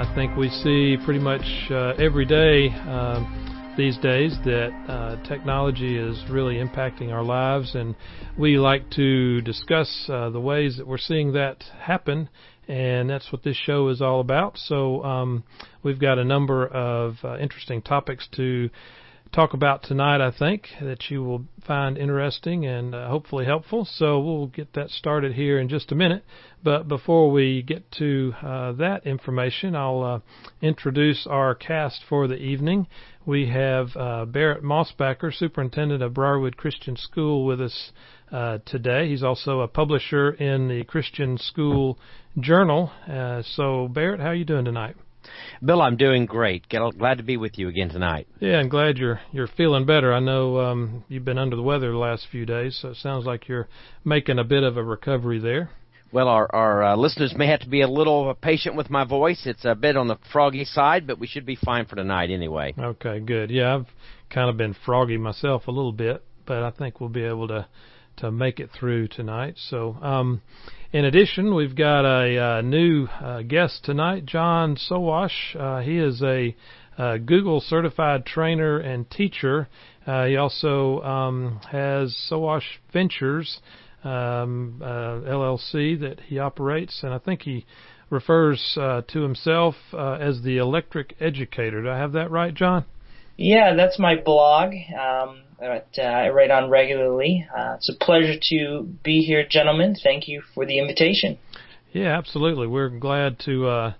I think we see pretty much uh, every day um, these days that uh, technology is really impacting our lives, and we like to discuss uh, the ways that we're seeing that happen. And that's what this show is all about. So um, we've got a number of uh, interesting topics to talk about tonight, I think, that you will find interesting and uh, hopefully helpful. So we'll get that started here in just a minute. But before we get to uh, that information, I'll uh, introduce our cast for the evening. We have uh, Barrett Mosbacker, Superintendent of Briarwood Christian School, with us uh, today. He's also a publisher in the Christian School Journal. Uh, so, Barrett, how are you doing tonight? Bill, I'm doing great. Glad to be with you again tonight. Yeah, I'm glad you're you're feeling better. I know um, you've been under the weather the last few days, so it sounds like you're making a bit of a recovery there. Well, our our uh, listeners may have to be a little patient with my voice. It's a bit on the froggy side, but we should be fine for tonight anyway. Okay, good. Yeah, I've kind of been froggy myself a little bit, but I think we'll be able to to make it through tonight. So, um, in addition, we've got a, a new uh, guest tonight, John Sowash. Uh, he is a, a, Google certified trainer and teacher. Uh, he also um, has Sowash Ventures um, uh, LLC that he operates, and I think he refers uh, to himself uh, as the electric educator. Do I have that right, John? Yeah, that's my blog. Um, that uh, I write on regularly. Uh, it's a pleasure to be here, gentlemen. Thank you for the invitation. Yeah, absolutely. We're glad to uh,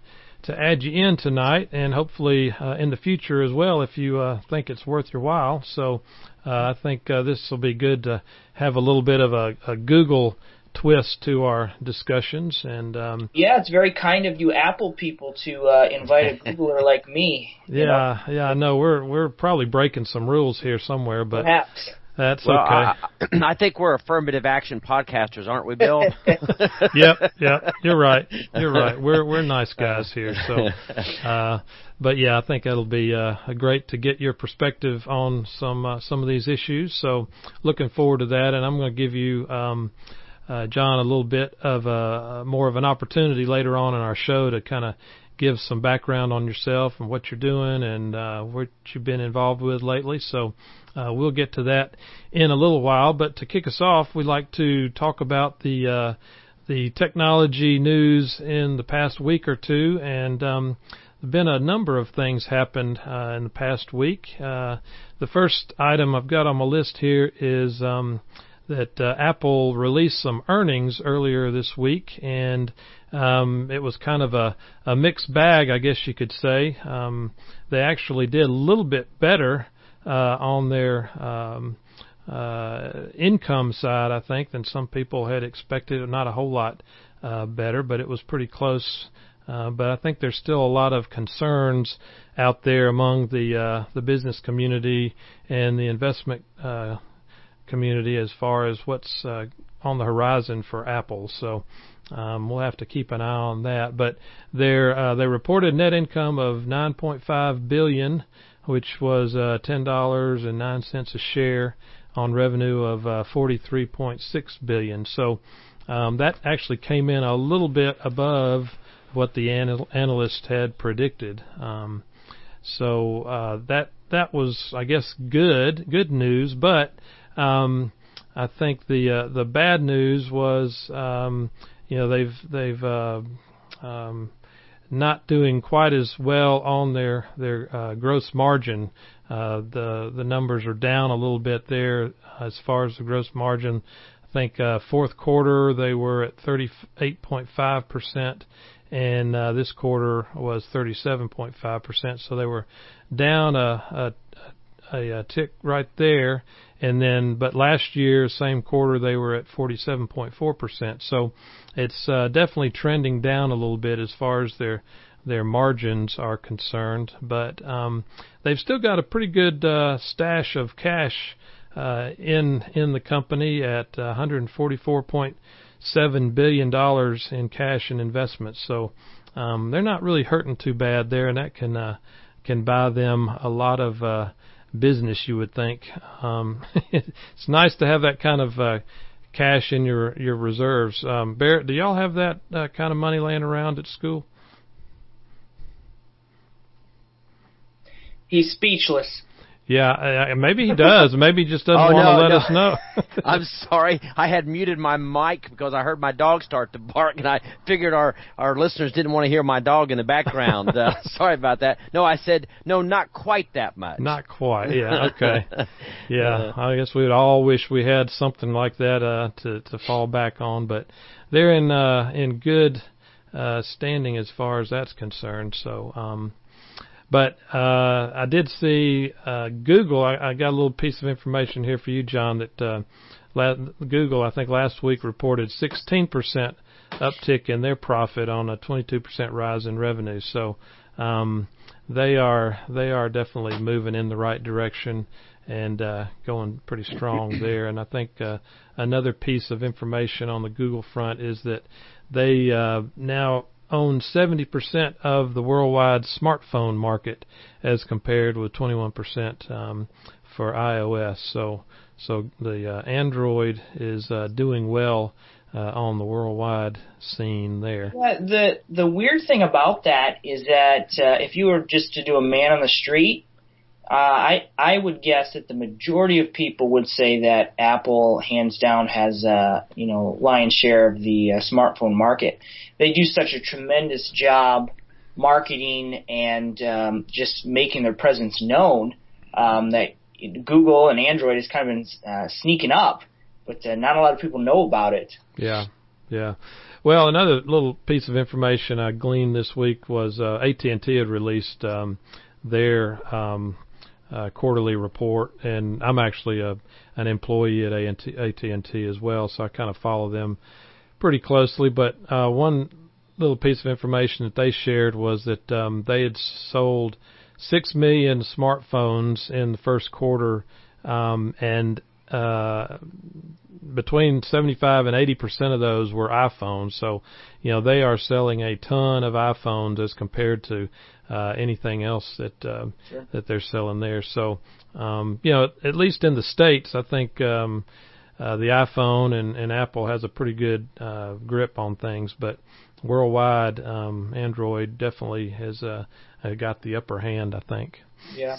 to add you in tonight, and hopefully uh, in the future as well, if you uh, think it's worth your while. So uh, I think this will be good to have a little bit of a, a Google twist to our discussions. And um, yeah, it's very kind of you Apple people to uh, invite a Googler like me. Yeah, know? yeah, I know we're we're probably breaking some rules here somewhere, but perhaps. That's well, okay. I, I think we're affirmative action podcasters, aren't we, Bill? yep, yep. You're right. You're right. We're we're nice guys here. So, uh, but yeah, I think it'll be uh, great to get your perspective on some uh, some of these issues. So, looking forward to that, and I'm going to give you. Um, uh, John a little bit of a more of an opportunity later on in our show to kind of give some background on yourself and what you're doing and uh, what you've been involved with lately. So uh, we'll get to that in a little while. But to kick us off, we'd like to talk about the uh, the technology news in the past week or two, and um, been a number of things happened uh, in the past week. Uh, the first item I've got on my list here is. Um, that uh, Apple released some earnings earlier this week, and um, it was kind of a, a mixed bag, I guess you could say. Um, they actually did a little bit better uh, on their um, uh, income side, I think, than some people had expected. Not a whole lot uh, better, but it was pretty close. Uh, but I think there's still a lot of concerns out there among the uh, the business community and the investment uh, community as far as what's uh, on the horizon for Apple. So um, we'll have to keep an eye on that. But they uh, they reported net income of 9.5 billion, which was uh, ten dollars and nine cents a share on revenue of uh, 43.6 billion. So um, that actually came in a little bit above what the anal- analyst had predicted. Um, so uh, that that was, I guess, good good news, but um, I think the uh, the bad news was um, you know they've they've uh, um, not doing quite as well on their their uh, gross margin. Uh, the the numbers are down a little bit there as far as the gross margin. I think uh, fourth quarter they were at 38.5 percent, and uh, this quarter was 37.5 percent. So they were down a, a, a, a tick right there and then but last year same quarter they were at 47.4%. So it's uh, definitely trending down a little bit as far as their their margins are concerned, but um, they've still got a pretty good uh, stash of cash uh, in in the company at 144.7 billion dollars in cash and investments. So um, they're not really hurting too bad there, and that can uh, can buy them a lot of uh, business. You would think um, it's nice to have that kind of uh, cash in your your reserves. Um, Barrett, do y'all have that uh, kind of money laying around at school? He's speechless. Yeah, uh, maybe he does. maybe he just doesn't oh, want no, to let no. us know. I'm sorry. I had muted my mic because I heard my dog start to bark, and I figured our our listeners didn't want to hear my dog in the background. uh, sorry about that. No, I said no, not quite that much. Not quite. Yeah. Okay. Yeah. I guess we would all wish we had something like that uh, to to fall back on, but they're in uh, in good uh, standing as far as that's concerned. So. um but uh, I did see uh, Google. I, I got a little piece of information here for you, John. That uh, la- Google, I think last week reported 16% uptick in their profit on a 22% rise in revenue. So um, they are they are definitely moving in the right direction and uh, going pretty strong there. And I think uh, another piece of information on the Google front is that they uh, now own 70% of the worldwide smartphone market as compared with 21% um, for iOS. So so the uh, Android is uh, doing well uh, on the worldwide scene there. Yeah, the the weird thing about that is that uh, if you were just to do a man on the street, uh, I I would guess that the majority of people would say that Apple hands down has uh, you know lion's share of the uh, smartphone market. They do such a tremendous job marketing and um, just making their presence known um, that Google and Android has kind of been uh, sneaking up, but uh, not a lot of people know about it. Yeah, yeah. Well, another little piece of information I gleaned this week was uh, AT&T had released um, their um, uh, quarterly report, and I'm actually a an employee at AT&T as well, so I kind of follow them pretty closely. But uh, one little piece of information that they shared was that um, they had sold six million smartphones in the first quarter, um, and uh, between 75 and 80 percent of those were iPhones. So, you know, they are selling a ton of iPhones as compared to uh, anything else that uh, Sure. that they're selling there. So, um, you know, at least in the states, I think um, uh, the iPhone and, and Apple has a pretty good uh, grip on things, but worldwide, um, Android definitely has uh, uh, got the upper hand. I think. Yeah.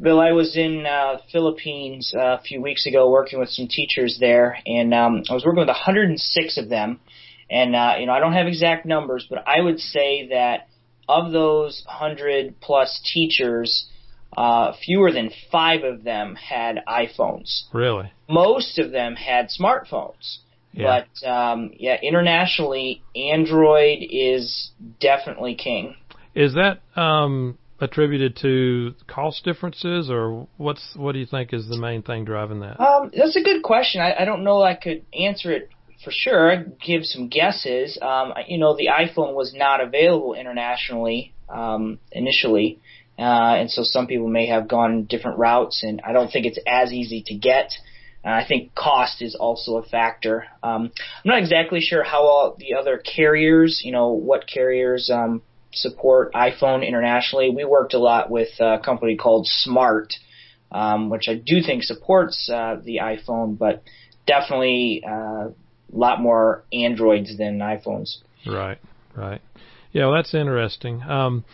Bill, I was in uh, Philippines uh, a few weeks ago working with some teachers there, and um, I was working with 106 of them. And uh, you know, I don't have exact numbers, but I would say that of those 100 plus teachers, uh, fewer than five of them had iPhones. Really. Most of them had smartphones. Yeah. But um, yeah, internationally, Android is definitely king. Is that um, attributed to cost differences, or what's what do you think is the main thing driving that? Um, that's a good question. I, I don't know I could answer it for sure. Give some guesses. Um, you know, the iPhone was not available internationally um, initially, uh, and so some people may have gone different routes, and I don't think it's as easy to get. Uh, I think cost is also a factor. Um, I'm not exactly sure how all the other carriers, you know, what carriers um, support iPhone internationally. We worked a lot with a company called Smart, um, which I do think supports uh, the iPhone, but definitely uh, lot more Androids than iPhones. Right, right. Yeah, well, that's interesting. Um,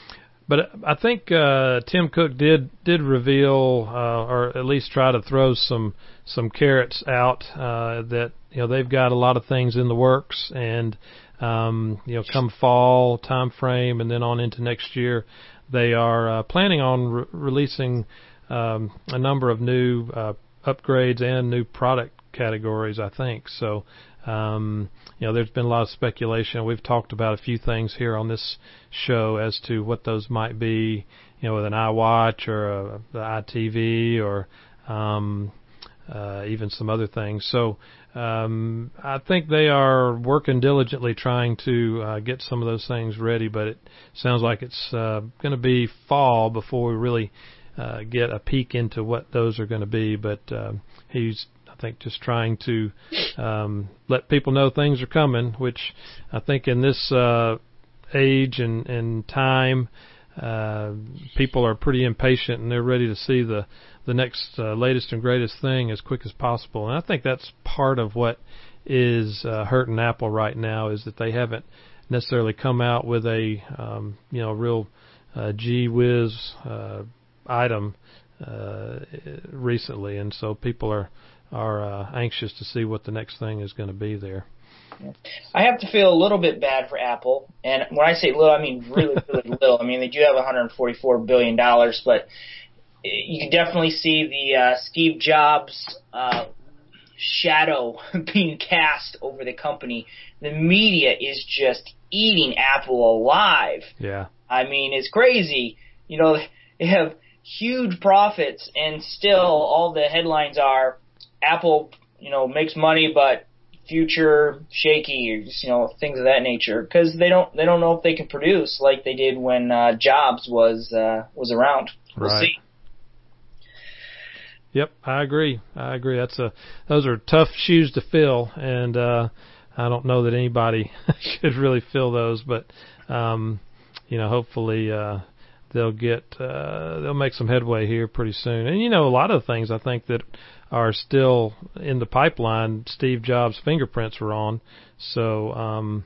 but I think uh, Tim Cook did did reveal, uh, or at least try to throw some some carrots out uh, that you know they've got a lot of things in the works, and um, you know come fall time frame, and then on into next year, they are uh, planning on re- releasing um, a number of new uh, upgrades and new product categories. I think so. Um, you know, there's been a lot of speculation. We've talked about a few things here on this show as to what those might be. You know, with an iWatch or a, the iTV or um, uh, even some other things. So um, I think they are working diligently trying to uh, get some of those things ready. But it sounds like it's uh, going to be fall before we really uh, get a peek into what those are going to be. But um, he's I think just trying to um, let people know things are coming, which I think in this uh, age and, and time, uh, people are pretty impatient and they're ready to see the the next uh, latest and greatest thing as quick as possible. And I think that's part of what is uh, hurting Apple right now is that they haven't necessarily come out with a um, you know real uh, gee whiz uh, item uh, recently, and so people are are uh, anxious to see what the next thing is going to be there. I have to feel a little bit bad for Apple, and when I say little, I mean really, really little. I mean they do have 144 billion dollars, but you can definitely see the uh, Steve Jobs uh, shadow being cast over the company. The media is just eating Apple alive. Yeah. I mean, it's crazy. You know, they have huge profits, and still all the headlines are Apple, you know, makes money, but future shaky, you know, things of that nature. Because they don't they don't know if they can produce like they did when uh, Jobs was uh, was around. We'll right. see. Yep, I agree. I agree. That's a those are tough shoes to fill, and uh, I don't know that anybody could really fill those, but um, you know, hopefully uh, they'll get uh, they'll make some headway here pretty soon. And you know, a lot of things I think that are still in the pipeline. Steve Jobs' fingerprints were on, so um,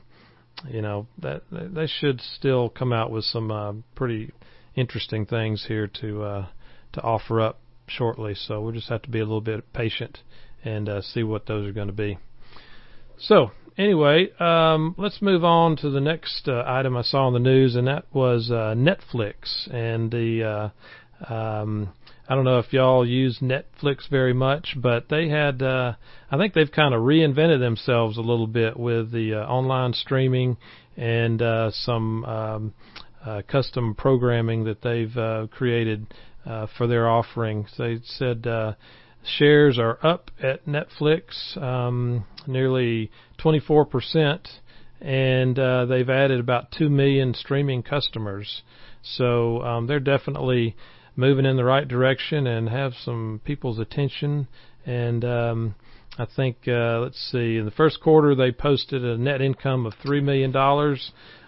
you know that they should still come out with some uh, pretty interesting things here to uh, to offer up shortly. So we'll just have to be a little bit patient and uh, see what those are going to be. So anyway, um, let's move on to the next uh, item I saw in the news, and that was uh, Netflix and the. Uh, um, I don't know if y'all use Netflix very much, but they had. Uh, I think they've kind of reinvented themselves a little bit with the uh, online streaming and uh, some um, uh, custom programming that they've uh, created uh, for their offerings. They said uh, shares are up at Netflix, um, nearly 24%, and uh, they've added about 2 million streaming customers. So um, they're definitely moving in the right direction and have some people's attention. And um, I think, uh, let's see, in the first quarter they posted a net income of $3 million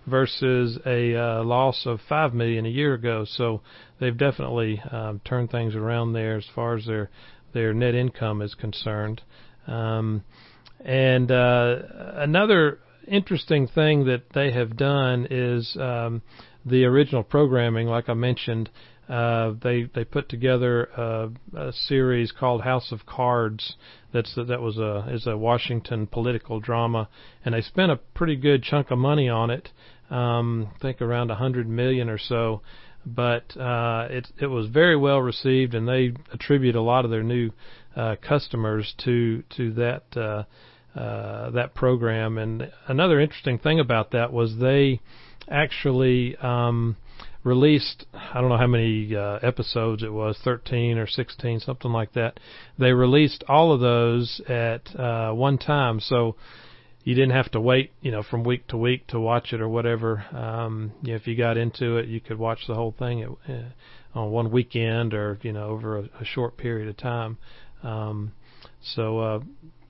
versus a uh, loss of five million a year ago. So they've definitely um, turned things around there as far as their their net income is concerned. Um, and uh, another interesting thing that they have done is um, the original programming, like I mentioned. Uh, they they put together a, a series called House of Cards. That's that was a is a Washington political drama, and they spent a pretty good chunk of money on it. Um, I think around a hundred million or so, but uh, it it was very well received, and they attribute a lot of their new uh, customers to to that uh, uh, that program. And another interesting thing about that was they actually um, released I don't know how many uh, episodes it was 13 or 16 something like that. They released all of those at uh, one time so you didn't have to wait you know from week to week to watch it or whatever. Um, you know, if you got into it you could watch the whole thing at, uh, on one weekend or you know over a, a short period of time. Um, so uh,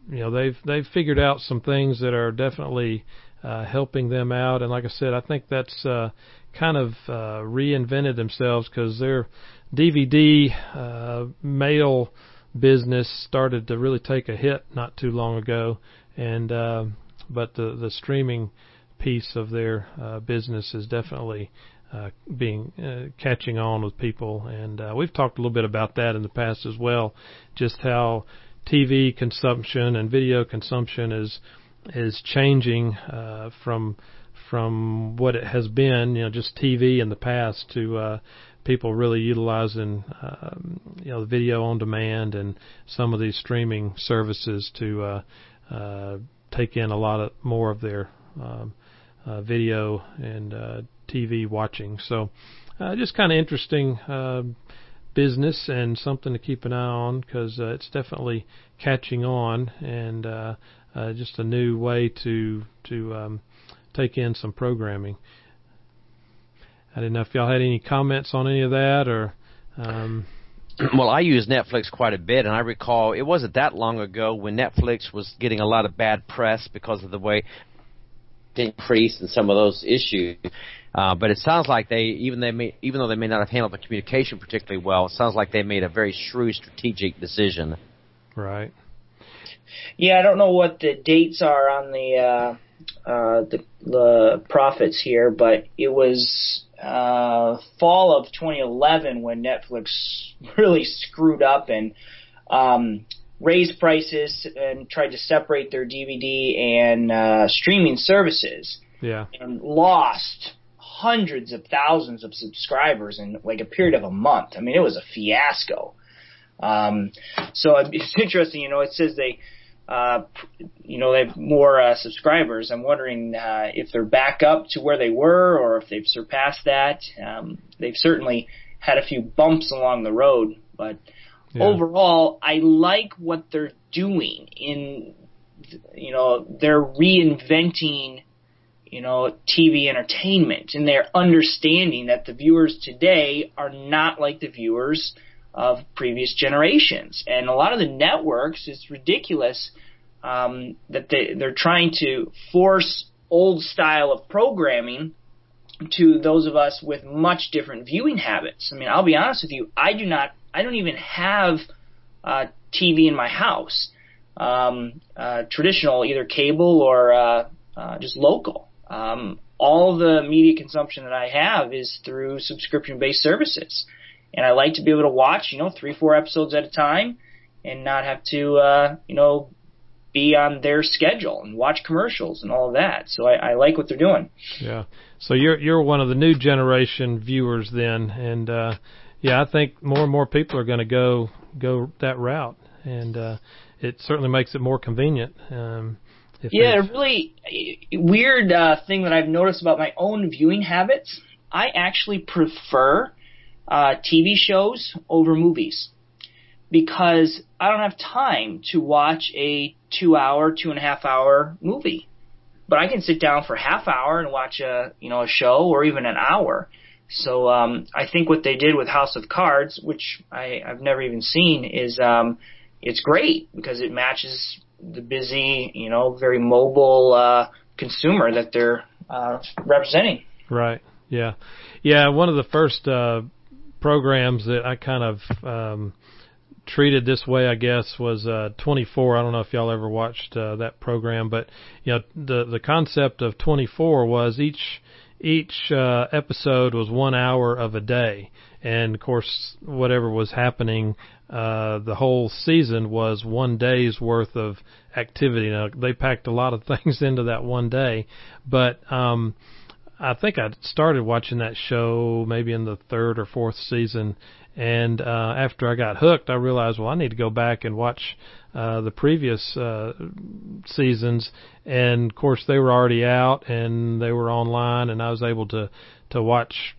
you know they've they've figured out some things that are definitely uh, helping them out. And like I said I think that's uh, kind of uh, reinvented themselves because their DVD uh, mail business started to really take a hit not too long ago, and uh, but the the streaming piece of their uh, business is definitely uh, being uh, catching on with people, and uh, we've talked a little bit about that in the past as well, just how TV consumption and video consumption is is changing uh, from from what it has been, you know, just TV in the past to uh, people really utilizing, um, you know, video on demand and some of these streaming services to uh, uh, take in a lot of more of their um, uh, video and uh, TV watching. So, uh, just kind of interesting. Uh, business and something to keep an eye on because uh, it's definitely catching on and uh, uh, just a new way to to um, take in some programming. I didn't know if y'all had any comments on any of that or. Um, well, I use Netflix quite a bit, and I recall it wasn't that long ago when Netflix was getting a lot of bad press because of the way increased and some of those issues. Uh, but it sounds like they, even they may, even though they may not have handled the communication particularly well, it sounds like they made a very shrewd strategic decision. Right. Yeah, I don't know what the dates are on the uh, uh, the, the profits here, but it was uh, fall of 2011 when Netflix really screwed up and um, raised prices and tried to separate their DVD and uh, streaming services. Yeah. And lost hundreds of thousands of subscribers in like a period of a month. I mean, it was a fiasco. Um, so it's interesting, you know, it says they, uh, you know, they have more uh, subscribers. I'm wondering uh, if they're back up to where they were or if they've surpassed that. Um, they've certainly had a few bumps along the road, but yeah. overall, I like what they're doing in, you know, they're reinventing, you know, TV entertainment and they're understanding that the viewers today are not like the viewers of previous generations. And a lot of the networks, it's ridiculous um, that they they're trying to force old style of programming to those of us with much different viewing habits. I mean, I'll be honest with you, I do not, I don't even have uh, TV in my house, um, uh, traditional, either cable or uh, uh, just local. Um, all the media consumption that I have is through subscription-based services and I like to be able to watch, you know, three, four episodes at a time, and not have to, uh, you know, be on their schedule and watch commercials and all of that. So I, I like what they're doing. Yeah. So you're you're one of the new generation viewers then, and uh, yeah, I think more and more people are going to go go that route, and uh, it certainly makes it more convenient. Um, yeah, a really weird uh, thing that I've noticed about my own viewing habits. I actually prefer uh, TV shows over movies because I don't have time to watch a two hour, two and a half hour movie. But I can sit down for half hour and watch a you know a show or even an hour. So um, I think what they did with House of Cards, which I, I've never even seen, is um, it's great because it matches the busy, you know, very mobile uh, consumer that they're uh, representing. Right. Yeah. Yeah. One of the first uh, programs that I kind of um, treated this way, I guess, was uh, 24. I don't know if y'all ever watched uh, that program, but you know the the concept of 24 was each each uh, episode was one hour of a day, and of course whatever was happening uh, the whole season was one day's worth of activity. Now they packed a lot of things into that one day, but um, I think I started watching that show maybe in the third or fourth season, and uh, after I got hooked, I realized, well, I need to go back and watch uh, the previous uh, seasons. And of course, they were already out and they were online, and I was able to to watch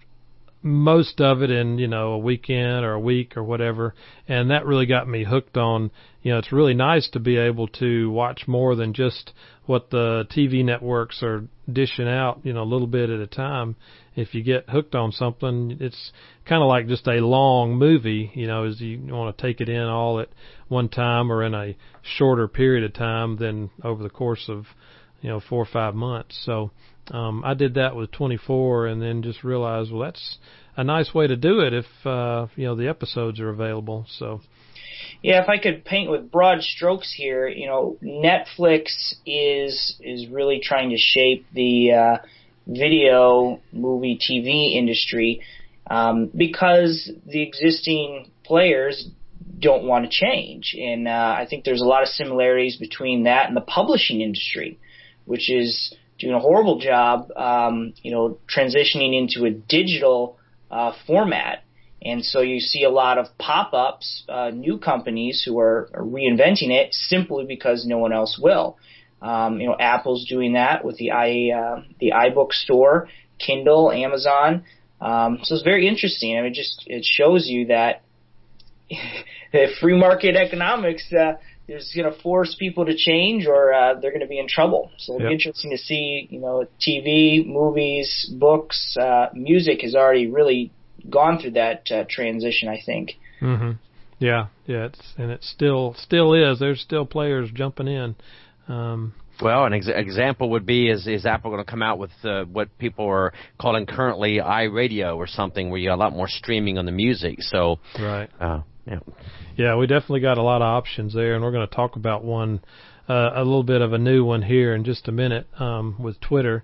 most of it in you know a weekend or a week or whatever and that really got me hooked on you know it's really nice to be able to watch more than just what the TV networks are dishing out you know a little bit at a time. If you get hooked on something it's kind of like just a long movie you know as you want to take it in all at one time or in a shorter period of time than over the course of you know four or five months. So um, I did that with 24, and then just realized, well, that's a nice way to do it if uh, you know the episodes are available. So. Yeah, if I could paint with broad strokes here, you know, Netflix is is really trying to shape the uh, video, movie, TV industry um, because the existing players don't want to change, and uh, I think there's a lot of similarities between that and the publishing industry, which is doing a horrible job, um, you know, transitioning into a digital uh, format. And so you see a lot of pop-ups, uh, new companies who are, are reinventing it simply because no one else will. Um, you know, Apple's doing that with the i uh, the iBook store, Kindle, Amazon. Um, so it's very interesting. I mean, it just it shows you that free market economics, uh, is going to force people to change or uh, they're going to be in trouble. So it'll yep. be interesting to see, you know, TV, movies, books, uh, music has already really gone through that uh, transition, I think. Mm-hmm. Yeah, yeah, it's and it still still is. There's still players jumping in. Um well, an ex- example would be is is Apple going to come out with uh, what people are calling currently iRadio or something, where you got a lot more streaming on the music. So, right, uh, yeah, yeah, we definitely got a lot of options there, and we're going to talk about one, uh, a little bit of a new one here in just a minute um, with Twitter.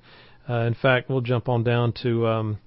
Uh, in fact, we'll jump on down to um,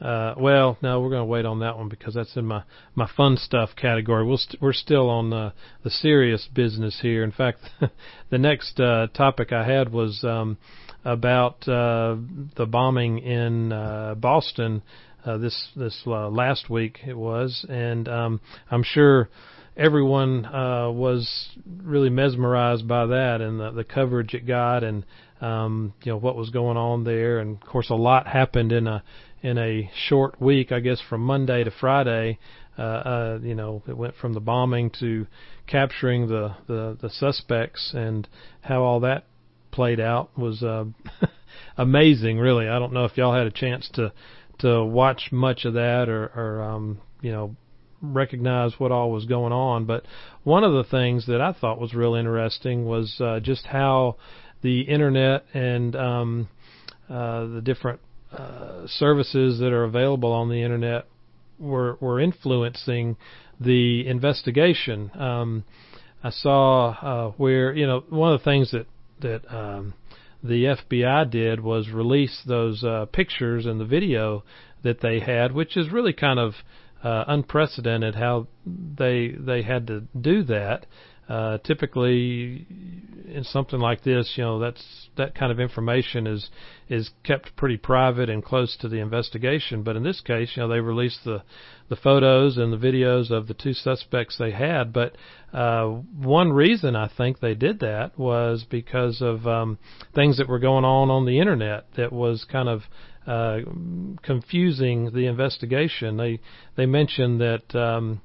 uh, well, no, we're going to wait on that one because that's in my my fun stuff category. We'll st- we're still on the the serious business here. In fact, the next uh, topic I had was um, about uh, the bombing in uh, Boston uh, this this uh, last week. It was, and um, I'm sure everyone uh, was really mesmerized by that and the, the coverage it got and um, you know what was going on there and of course a lot happened in a in a short week, I guess from Monday to Friday, uh, uh, you know, it went from the bombing to capturing the, the, the suspects and how all that played out was uh, amazing, really. I don't know if y'all had a chance to to watch much of that or, or um, you know, recognize what all was going on. But one of the things that I thought was real interesting was uh, just how the internet and um, uh, the different uh, services that are available on the internet were were influencing the investigation. Um, I saw uh, where you know one of the things that that um, the FBI did was release those uh, pictures and the video that they had, which is really kind of uh, unprecedented how they they had to do that. Uh, typically, in something like this, you know, that's that kind of information is is kept pretty private and close to the investigation. But in this case, you know, they released the the photos and the videos of the two suspects they had. But uh, one reason I think they did that was because of um, things that were going on on the internet that was kind of uh, confusing the investigation. They they mentioned that. Um,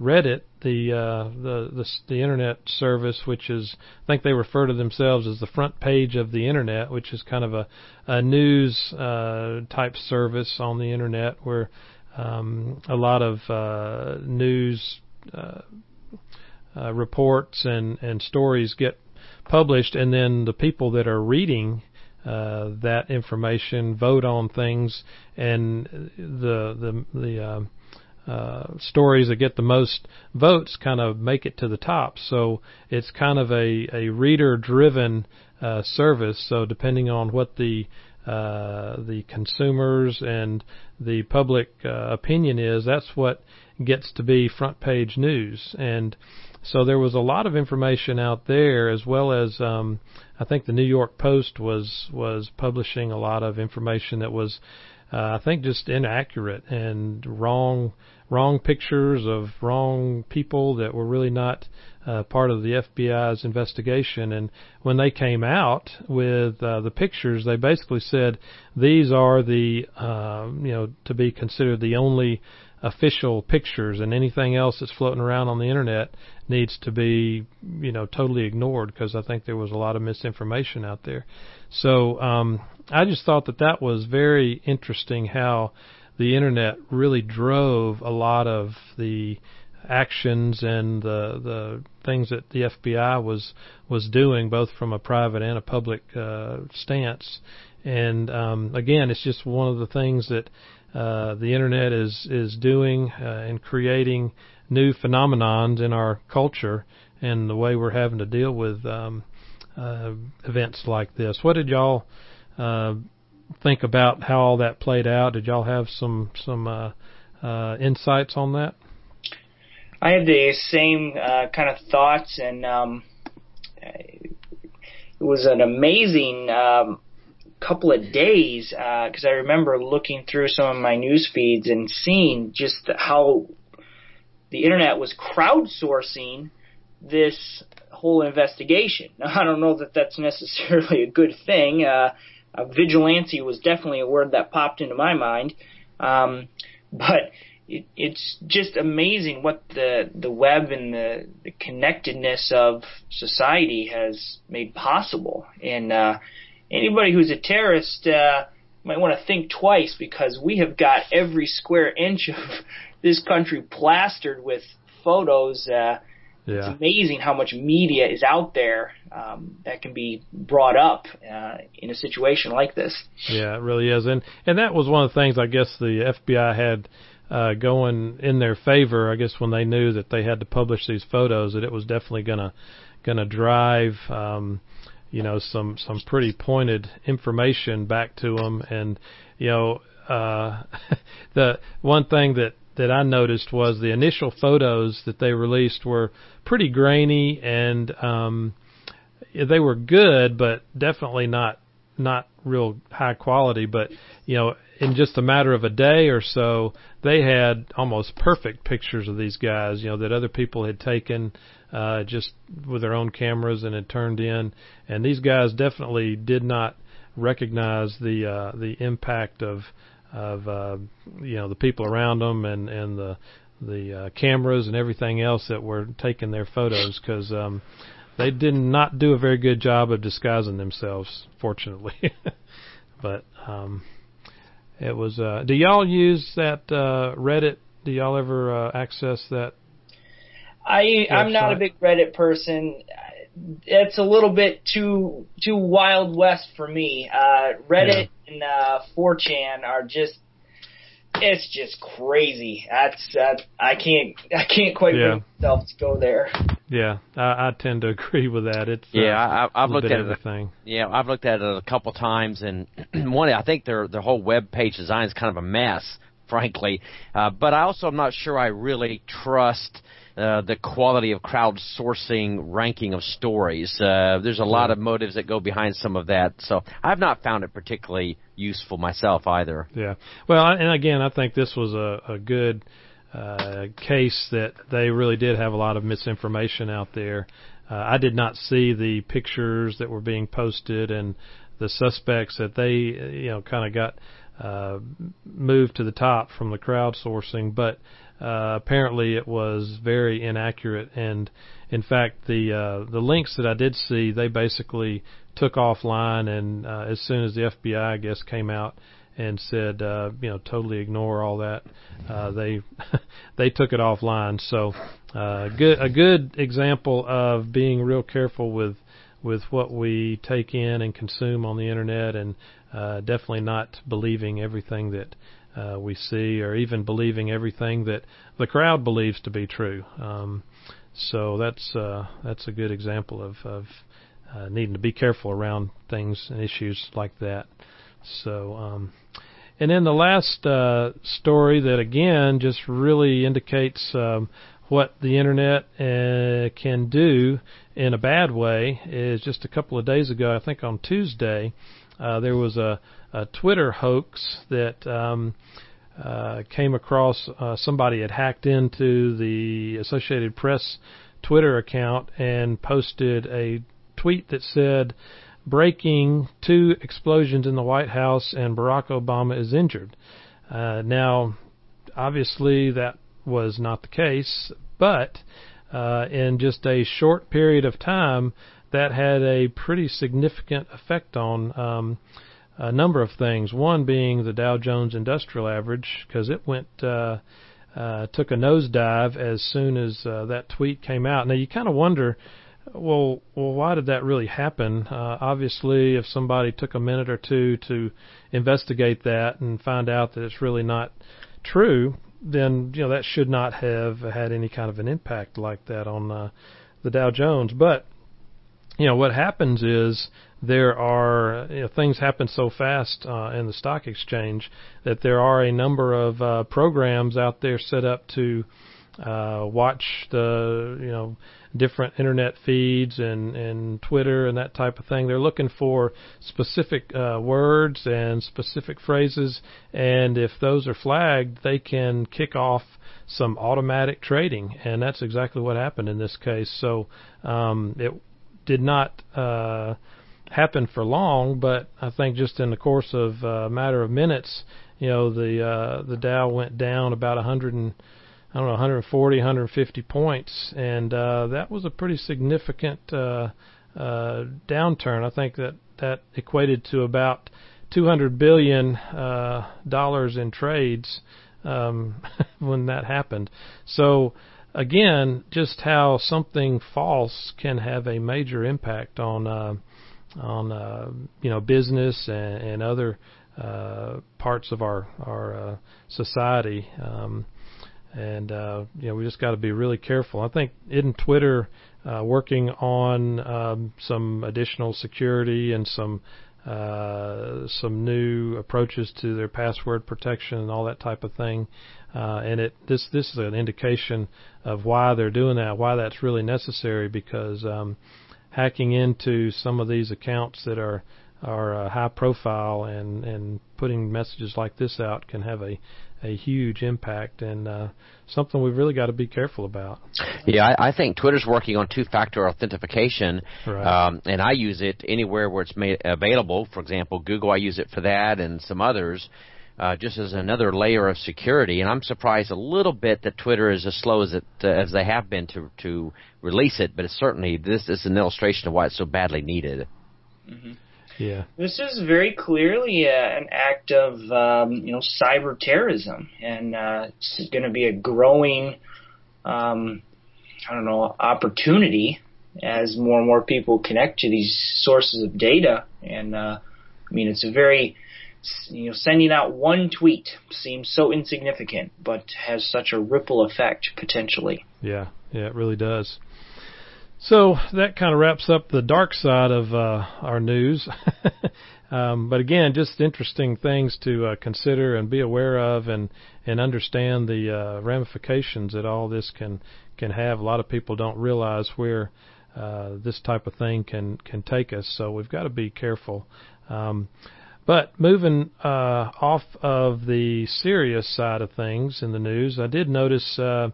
Reddit, the, uh, the the the internet service, which is I think they refer to themselves as the front page of the internet, which is kind of a, a news uh, type service on the internet where um, a lot of uh, news uh, uh, reports and and stories get published, and then the people that are reading uh, that information vote on things, and the the the uh, uh, stories that get the most votes kind of make it to the top. So it's kind of a, a reader driven uh, service. So depending on what the uh, the consumers and the public uh, opinion is, that's what gets to be front page news. And so there was a lot of information out there, as well as um, I think the New York Post was was publishing a lot of information that was uh, I think just inaccurate and wrong wrong pictures of wrong people that were really not uh, part of the FBI's investigation. And when they came out with uh, the pictures, they basically said these are the uh, you know to be considered the only official pictures, and anything else that's floating around on the internet needs to be you know totally ignored because I think there was a lot of misinformation out there. So um, I just thought that that was very interesting how the internet really drove a lot of the actions and the the things that the FBI was was doing, both from a private and a public uh, stance. And um, again, it's just one of the things that uh, the internet is is doing uh, and creating new phenomenons in our culture and the way we're having to deal with um, uh, events like this. What did y'all uh, think about how all that played out? Did y'all have some some uh, uh, insights on that? I had the same uh, kind of thoughts, and um, it was an amazing um, couple of days because uh, I remember looking through some of my news feeds and seeing just how the internet was crowdsourcing this whole investigation. Now, I don't know that that's necessarily a good thing. Uh, vigilante was definitely a word that popped into my mind. Um, but it, it's just amazing what the the web and the, the connectedness of society has made possible. And uh, anybody who's a terrorist uh, might want to think twice because we have got every square inch of this country plastered with photos. Uh, yeah. It's amazing how much media is out there um, that can be brought up uh, in a situation like this. Yeah, it really is, and and that was one of the things I guess the FBI had uh, going in their favor. I guess when they knew that they had to publish these photos, that it was definitely gonna gonna drive. Um, you know some some pretty pointed information back to them and you know uh the one thing that that I noticed was the initial photos that they released were pretty grainy and um they were good but definitely not not real high quality but you know in just a matter of a day or so they had almost perfect pictures of these guys you know that other people had taken uh just with their own cameras and had turned in. And these guys definitely did not recognize the uh the impact of of uh, you know the people around them and and the the uh, cameras and everything else that were taking their photos. Because um, they did not do a very good job of disguising themselves, fortunately. but um, it was. Uh, do y'all use that uh, Reddit? Do y'all ever uh, access that? I website? I'm not a big Reddit person. It's a little bit too too wild west for me. Uh, Reddit yeah. and uh, 4chan are just it's just crazy. That's uh, I can't I can't quite yeah. bring myself to go there. Yeah, I, I tend to agree with that. It's yeah, uh, I, I've looked at everything. it. Yeah, I've looked at it a couple times, and one I think their their whole web page design is kind of a mess, frankly. Uh, but I also am not sure I really trust. Uh, the quality of crowdsourcing ranking of stories. Uh, there's a lot of motives that go behind some of that, so I've not found it particularly useful myself either. Yeah. Well, and again, I think this was a, a good uh, case that they really did have a lot of misinformation out there. Uh, I did not see the pictures that were being posted and the suspects that they, you know, kind of got uh, moved to the top from the crowdsourcing, but uh, apparently it was very inaccurate. And in fact, the uh, the links that I did see, they basically took offline, and uh, as soon as the FBI, I guess, came out and said, uh, you know, totally ignore all that, uh, they they took it offline. So, uh, good a good example of being real careful with with what we take in and consume on the internet, and uh, definitely not believing everything that. Uh, we see, or even believing everything that the crowd believes to be true. Um, so that's uh, that's a good example of, of uh, needing to be careful around things and issues like that. So, um, and then the last uh, story that again just really indicates um, what the internet uh, can do in a bad way is just a couple of days ago, I think on Tuesday, uh, there was a, a Twitter hoax that um, uh, came across. Uh, somebody had hacked into the Associated Press Twitter account and posted a tweet that said, breaking two explosions in the White House and Barack Obama is injured. Uh, now, obviously, that was not the case, but uh, in just a short period of time, that had a pretty significant effect on um, a number of things. One being the Dow Jones Industrial Average, because it went. Uh, uh, took a nosedive as soon as uh, that tweet came out. Now you kind of wonder, well, well, why did that really happen? Uh, obviously, if somebody took a minute or two to investigate that and find out that it's really not true, then you know that should not have had any kind of an impact like that on uh, the Dow Jones. But you know what happens is there are you know, things happen so fast uh, in the stock exchange that there are a number of uh, programs out there set up to uh, watch the you know different internet feeds and and Twitter and that type of thing. They're looking for specific uh, words and specific phrases, and if those are flagged, they can kick off some automatic trading, and that's exactly what happened in this case. So um, it did not. Uh, happen for long, but I think just in the course of uh, a matter of minutes, you know the uh, the Dow went down about 100 and I don't know 140, 150 points, and uh, that was a pretty significant uh, uh, downturn. I think that that equated to about 200 billion uh, dollars in trades um, when that happened. So again, just how something false can have a major impact on uh, on uh, you know business and, and other uh, parts of our our uh, society. Um, and uh, you know we just got to be really careful. I think in Twitter uh, working on um, some additional security and some uh, some new approaches to their password protection and all that type of thing. Uh, and it this this is an indication of why they're doing that, why that's really necessary because um, hacking into some of these accounts that are are uh, high profile and and putting messages like this out can have a a huge impact and uh, something we've really got to be careful about. Yeah, I, I think Twitter's working on two-factor authentication, right. um, and I use it anywhere where it's made available. For example, Google, I use it for that, and some others. Uh, just as another layer of security, and I'm surprised a little bit that Twitter is as slow as it uh, as they have been to to release it. But it's certainly this is an illustration of why it's so badly needed. Mm-hmm. Yeah. This is very clearly a, an act of um, you know cyber terrorism, and uh, it's going to be a growing, um, I don't know, opportunity as more and more people connect to these sources of data. And uh, I mean, it's a very you know, sending out one tweet seems so insignificant, but has such a ripple effect potentially. Yeah, yeah, it really does. So that kind of wraps up the dark side of uh, our news. um, but again, just interesting things to uh, consider and be aware of, and and understand the uh, ramifications that all this can can have. A lot of people don't realize where uh, this type of thing can can take us. So we've got to be careful. Um, but moving uh, off of the serious side of things in the news, I did notice uh,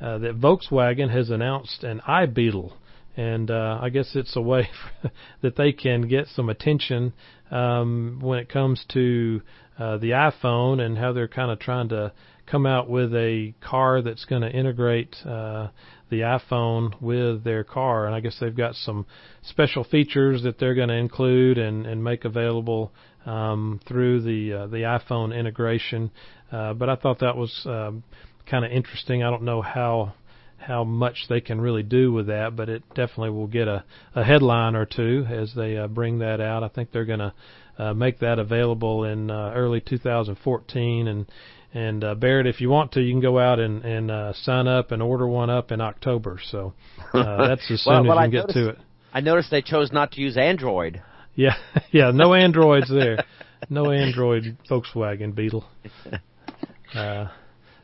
uh, that Volkswagen has announced an iBeetle, and uh, I guess it's a way that they can get some attention um, when it comes to uh, the iPhone and how they're kind of trying to come out with a car that's going to integrate uh, the iPhone with their car. And I guess they've got some special features that they're going to include and, and make available um, through the uh, the iPhone integration. Uh, but I thought that was um, kind of interesting. I don't know how how much they can really do with that, but it definitely will get a, a headline or two as they uh, bring that out. I think they're going to uh, make that available in uh, early 2014 and and uh, Barrett, if you want to, you can go out and and uh, sign up and order one up in October. So uh, that's as soon well, well, as you I can noticed, get to it. I noticed they chose not to use Android. Yeah, yeah, no Androids there. No Android Volkswagen Beetle. Uh,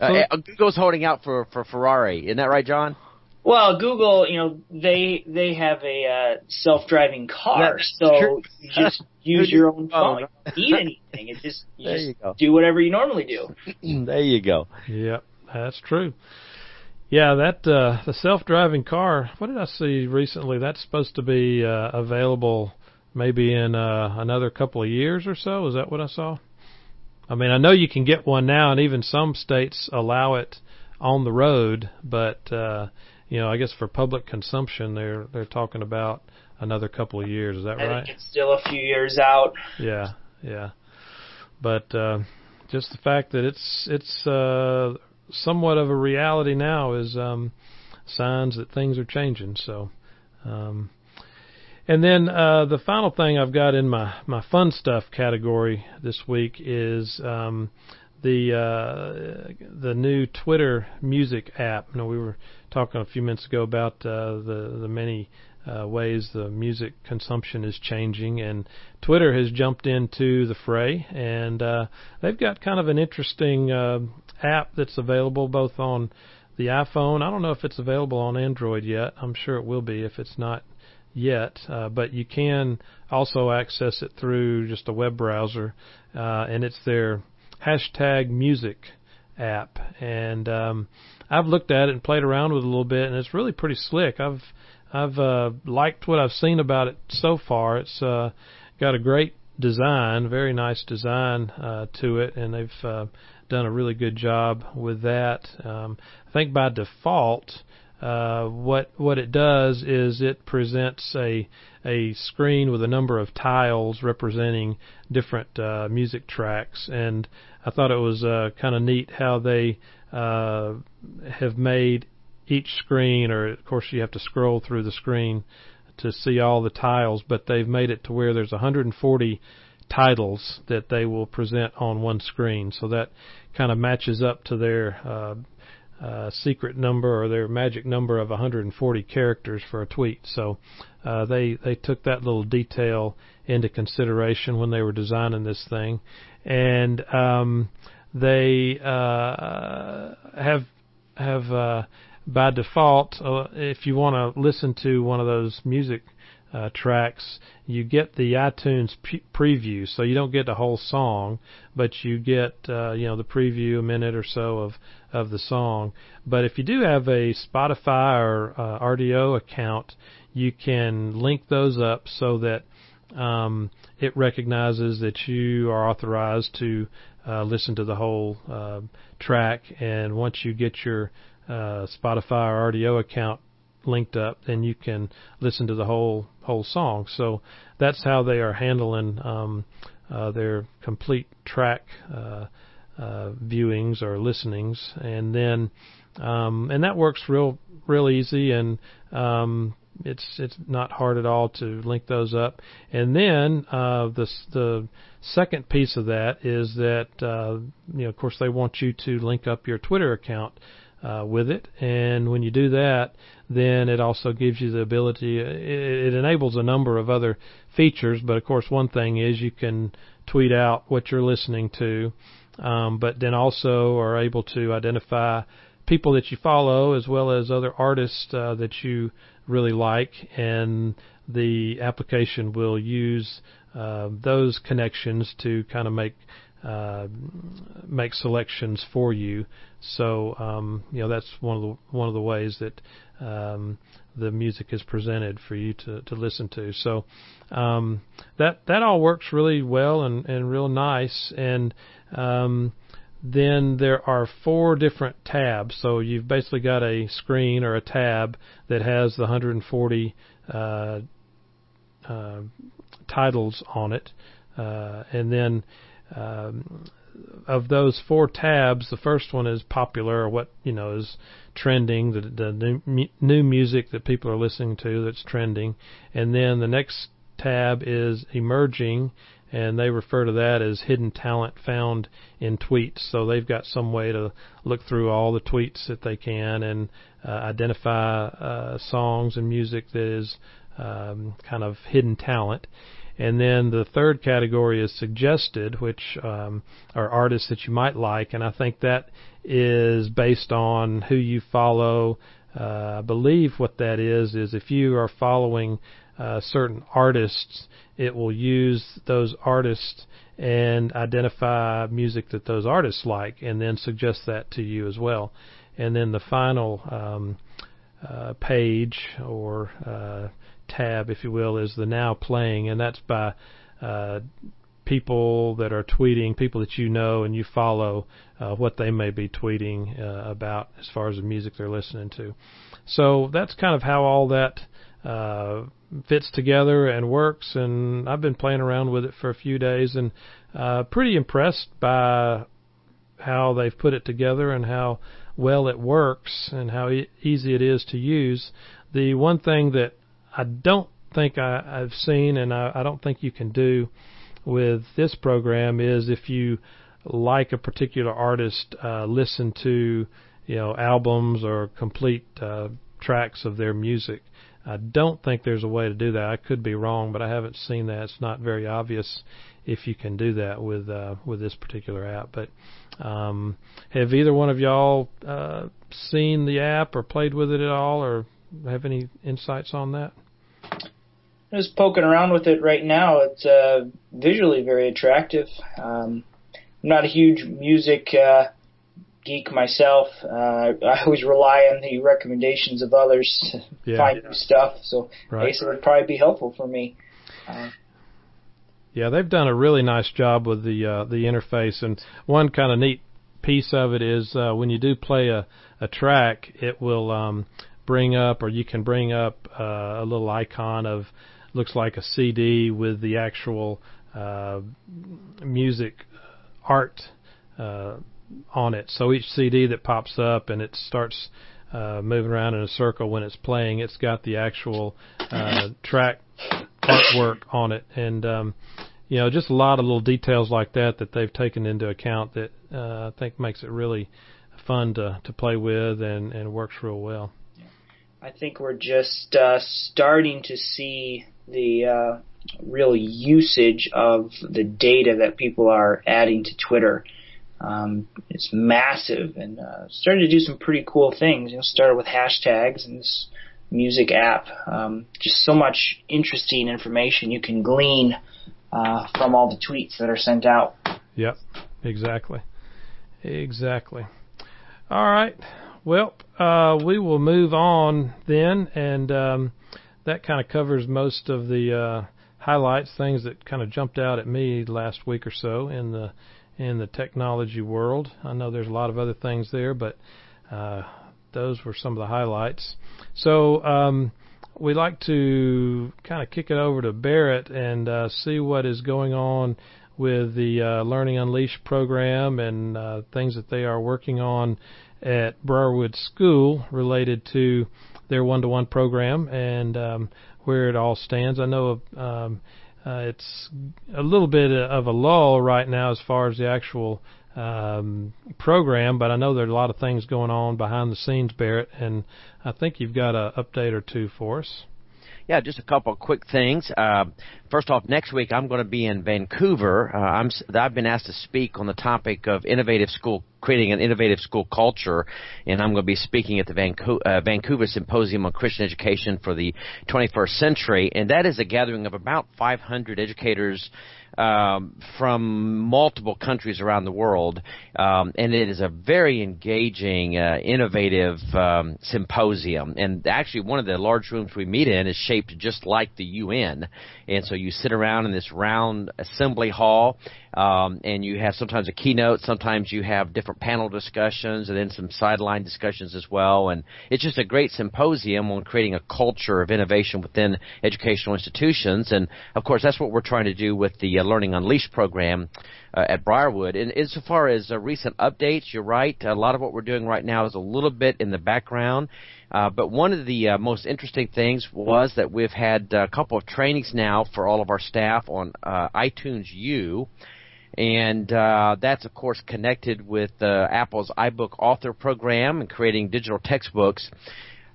Uh, uh, Google's holding out for for Ferrari, isn't that right, John? Well, Google, you know, they they have a uh, self-driving car, That's so true. you just use your own phone. You don't need anything. It just you There just you go. do whatever you normally do. there you go. Yep, that's true. Yeah, that uh, the self-driving car. What did I see recently? That's supposed to be uh, available maybe in uh, another couple of years or so. Is that what I saw? I mean, I know you can get one now, and even some states allow it on the road. But uh, you know, I guess for public consumption, they're they're talking about another couple of years. Is that I right? it's still a few years out. Yeah, yeah. But uh, just the fact that it's it's uh, somewhat of a reality now is um, signs that things are changing. So, um, and then uh, the final thing I've got in my my fun stuff category this week is um, the uh, the new Twitter music app. You know, we were talking a few minutes ago about uh, the the many uh, ways the music consumption is changing, and Twitter has jumped into the fray, and uh, they've got kind of an interesting uh, app that's available both on the iPhone. I don't know if it's available on Android yet. I'm sure it will be if it's not yet, uh, but you can also access it through just a web browser, uh, and it's their hashtag music app. And um, I've looked at it and played around with it a little bit, and it's really pretty slick. I've I've uh, liked what I've seen about it so far. It's uh, got a great design, very nice design uh, to it, and they've uh, done a really good job with that. Um, I think by default, uh, what what it does is it presents a a screen with a number of tiles representing different uh, music tracks, and I thought it was uh, kind of neat how they uh, have made each screen, or of course you have to scroll through the screen to see all the tiles, but they've made it to where there's 140 titles that they will present on one screen. So that kind of matches up to their uh, secret number or their magic number of 140 characters for a tweet. So uh, they they took that little detail into consideration when they were designing this thing, and um, they uh, have have uh, by default, uh, if you want to listen to one of those music uh, tracks, you get the iTunes preview, so you don't get the whole song, but you get uh, you know the preview, a minute or so of of the song. But if you do have a Spotify or uh, Rdio account, you can link those up so that um, it recognizes that you are authorized to uh, listen to the whole uh, track, and once you get your uh, Spotify or Rdio account linked up, then you can listen to the whole whole song. So that's how they are handling um, uh, their complete track uh, uh, viewings or listenings, and then um, and that works real real easy, and um, it's it's not hard at all to link those up. And then uh, the the second piece of that is that uh, you know of course they want you to link up your Twitter account uh, with it. And when you do that, then it also gives you the ability, it, it enables a number of other features. But of course, one thing is you can tweet out what you're listening to, um, but then also are able to identify people that you follow as well as other artists uh, that you really like. And the application will use uh, those connections to kind of make uh, make selections for you. So um, you know that's one of the one of the ways that um, the music is presented for you to, to listen to. So um, that that all works really well and, and real nice. And um, then there are four different tabs. So you've basically got a screen or a tab that has the 140 uh, uh, titles on it, uh, and then um, of those four tabs, the first one is popular, or what you know is trending, the, the new, new music that people are listening to that's trending, and then the next tab is emerging, and they refer to that as hidden talent found in tweets. So they've got some way to look through all the tweets that they can and uh, identify uh, songs and music that is um, kind of hidden talent. And then the third category is suggested, which um, are artists that you might like, and I think that is based on who you follow. Uh, I believe what that is is if you are following uh, certain artists, it will use those artists and identify music that those artists like, and then suggest that to you as well. And then the final um, uh, page or uh, tab, if you will, is the now playing, and that's by uh, people that are tweeting, people that you know and you follow, uh, what they may be tweeting uh, about as far as the music they're listening to. So that's kind of how all that uh, fits together and works. And I've been playing around with it for a few days and uh, pretty impressed by how they've put it together and how well it works and how e- easy it is to use. The one thing that I don't think I, I've seen, and I, I don't think you can do with this program is if you like a particular artist, uh, listen to you know albums or complete uh, tracks of their music. I don't think there's a way to do that. I could be wrong, but I haven't seen that. It's not very obvious if you can do that with uh, with this particular app. But um, have either one of y'all uh, seen the app or played with it at all, or have any insights on that? just poking around with it right now. It's uh, visually very attractive. Um, I'm not a huge music uh, geek myself. Uh, I always rely on the recommendations of others to yeah, find yeah. new stuff. So right. Guess would probably be helpful for me. Uh, Yeah, they've done a really nice job with the uh, the interface, and one kind of neat piece of it is uh, when you do play a a track, it will um, bring up, or you can bring up uh, a little icon of looks like a CD with the actual uh, music art uh, on it. So each CD that pops up and it starts uh, moving around in a circle when it's playing, it's got the actual uh, track artwork on it, and um, you know just a lot of little details like that that they've taken into account that uh, I think makes it really fun to to play with and and works real well. I think we're just uh, starting to see the uh, real usage of the data that people are adding to Twitter. Um, it's massive and uh, starting to do some pretty cool things. You know, started with hashtags and this music app. Um, just so much interesting information you can glean uh, from all the tweets that are sent out. Yep, exactly, exactly. All right. Well, uh, we will move on then, and um, that kind of covers most of the uh, highlights, things that kind of jumped out at me last week or so in the in the technology world. I know there's a lot of other things there, but uh, those were some of the highlights. So um, we like to kind of kick it over to Barrett and uh, see what is going on with the uh, Learning Unleashed program and uh, things that they are working on at Briarwood School related to their one-to-one program and um, where it all stands. I know um, uh, it's a little bit of a lull right now as far as the actual um, program, but I know there are a lot of things going on behind the scenes, Barrett, and I think you've got an update or two for us. Yeah, just a couple of quick things. Uh, first off, next week I'm going to be in Vancouver. Uh, I'm, I've been asked to speak on the topic of innovative school, creating an innovative school culture, and I'm going to be speaking at the Vancouver, uh, Vancouver Symposium on Christian Education for the 21st Century, and that is a gathering of about 500 educators um, from multiple countries around the world, um, and it is a very engaging, uh, innovative um, symposium. And actually, one of the large rooms we meet in is shaped just like the UN, and so you sit around in this round assembly hall, um, and you have sometimes a keynote, sometimes you have different panel discussions, and then some sideline discussions as well. And it's just a great symposium on creating a culture of innovation within educational institutions. And of course, that's what we're trying to do with the Learning Unleashed program uh, at Briarwood. And insofar as uh, recent updates, you're right. A lot of what we're doing right now is a little bit in the background. Uh, but one of the uh, most interesting things was that we've had a couple of trainings now for all of our staff on uh, iTunes U. And uh, that's, of course, connected with uh, Apple's iBook Author program and creating digital textbooks.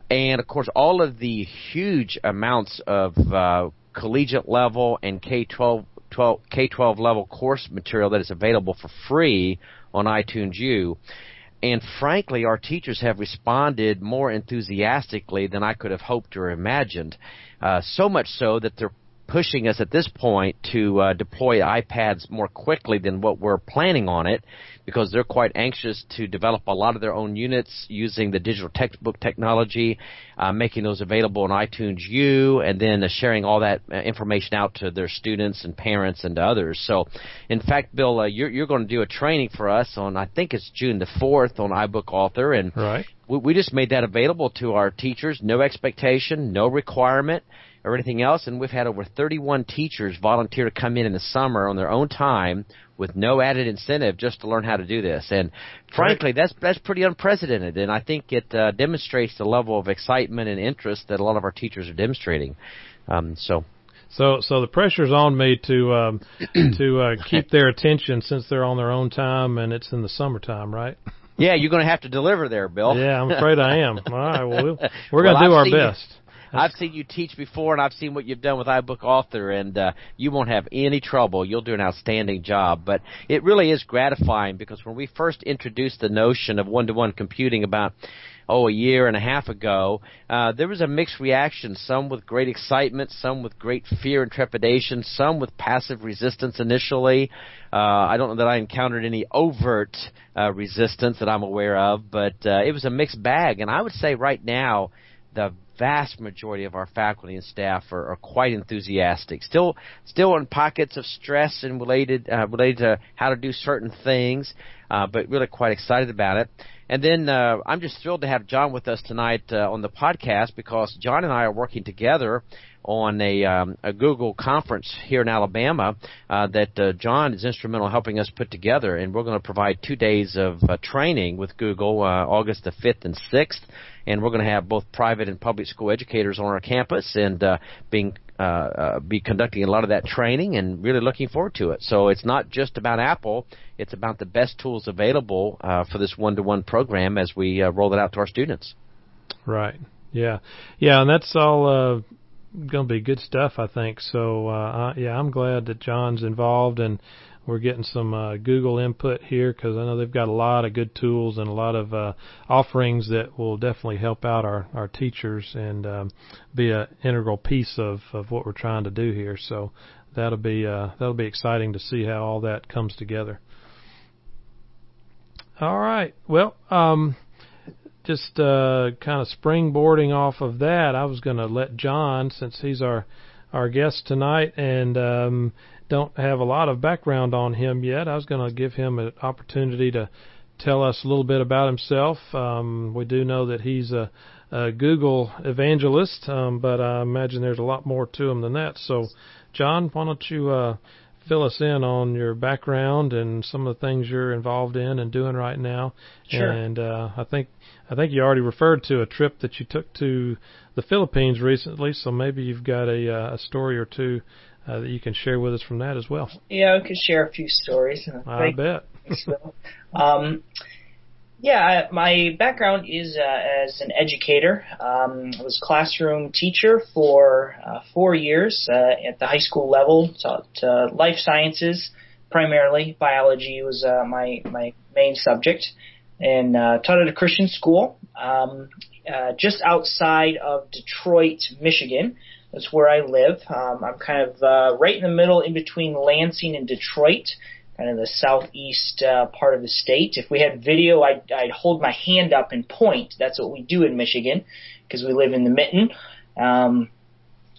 And, of course, all of the huge amounts of uh, collegiate level and K 12 12, K-12 level course material that is available for free on iTunes U. And frankly, our teachers have responded more enthusiastically than I could have hoped or imagined. Uh, so much so that they're pushing us at this point to uh, deploy iPads more quickly than what we're planning on it because they're quite anxious to develop a lot of their own units using the digital textbook technology, uh, making those available on iTunes U, and then uh, sharing all that uh, information out to their students and parents and to others. So, in fact, Bill, uh, you're, you're going to do a training for us on, I think it's June the 4th on iBook Author, and right. we, we just made that available to our teachers, no expectation, no requirement or anything else. And we've had over 31 teachers volunteer to come in in the summer on their own time with no added incentive just to learn how to do this. And frankly, that's that's pretty unprecedented. And I think it uh, demonstrates the level of excitement and interest that a lot of our teachers are demonstrating. Um, so. So, so the pressure's on me to um, to uh, keep their attention since they're on their own time and it's in the summertime, right? Yeah, you're going to have to deliver there, Bill. Yeah, I'm afraid I am. All right, well, we're going to do our best. I've seen you teach before, and I've seen what you've done with iBook Author, and uh, you won't have any trouble. You'll do an outstanding job. But it really is gratifying because when we first introduced the notion of one-to-one computing about oh, a year and a half ago, uh, there was a mixed reaction. Some with great excitement, some with great fear and trepidation, some with passive resistance initially. Uh, I don't know that I encountered any overt uh, resistance that I'm aware of, but uh, it was a mixed bag. And I would say right now, the vast majority of our faculty and staff are, are quite enthusiastic. Still, still in pockets of stress and related uh, related to how to do certain things, uh, but really quite excited about it. And then uh, I'm just thrilled to have John with us tonight uh, on the podcast because John and I are working together on a, um, a Google conference here in Alabama uh, that uh, John is instrumental in helping us put together, and we're going to provide two days of uh, training with Google, uh, August the 5th and 6th, and we're going to have both private and public school educators on our campus and uh, being uh, uh, be conducting a lot of that training and really looking forward to it. So it's not just about Apple; it's about the best tools available uh, for this one-to-one program as we uh, roll it out to our students. Right. Yeah. Yeah, and that's all uh, going to be good stuff, I think. So uh, I, yeah, I'm glad that John's involved and we're getting some uh, Google input here because I know they've got a lot of good tools and a lot of uh, offerings that will definitely help out our our teachers and um, be an integral piece of of what we're trying to do here. So that'll be uh, that'll be exciting to see how all that comes together. All right. Well, um, just uh, kind of springboarding off of that, I was going to let John, since he's our our guest tonight, and um, don't have a lot of background on him yet. I was going to give him an opportunity to tell us a little bit about himself. Um, we do know that he's a, a Google evangelist, um, but I imagine there's a lot more to him than that. So, John, why don't you uh, fill us in on your background and some of the things you're involved in and doing right now? Sure. And uh, I think I think you already referred to a trip that you took to the Philippines recently, so maybe you've got a, uh, a story or two uh, that you can share with us from that as well. Yeah, I could share a few stories. I bet. um, yeah, my background is uh, as an educator. Um, I was classroom teacher for uh, four years uh, at the high school level. Taught uh, life sciences primarily. Biology was uh, my my main subject, and uh, taught at a Christian school um, uh, just outside of Detroit, Michigan. That's where I live. Um, I'm kind of uh, right in the middle, in between Lansing and Detroit, kind of the southeast uh, part of the state. If we had video, I'd, I'd hold my hand up and point. That's what we do in Michigan because we live in the mitten. Um,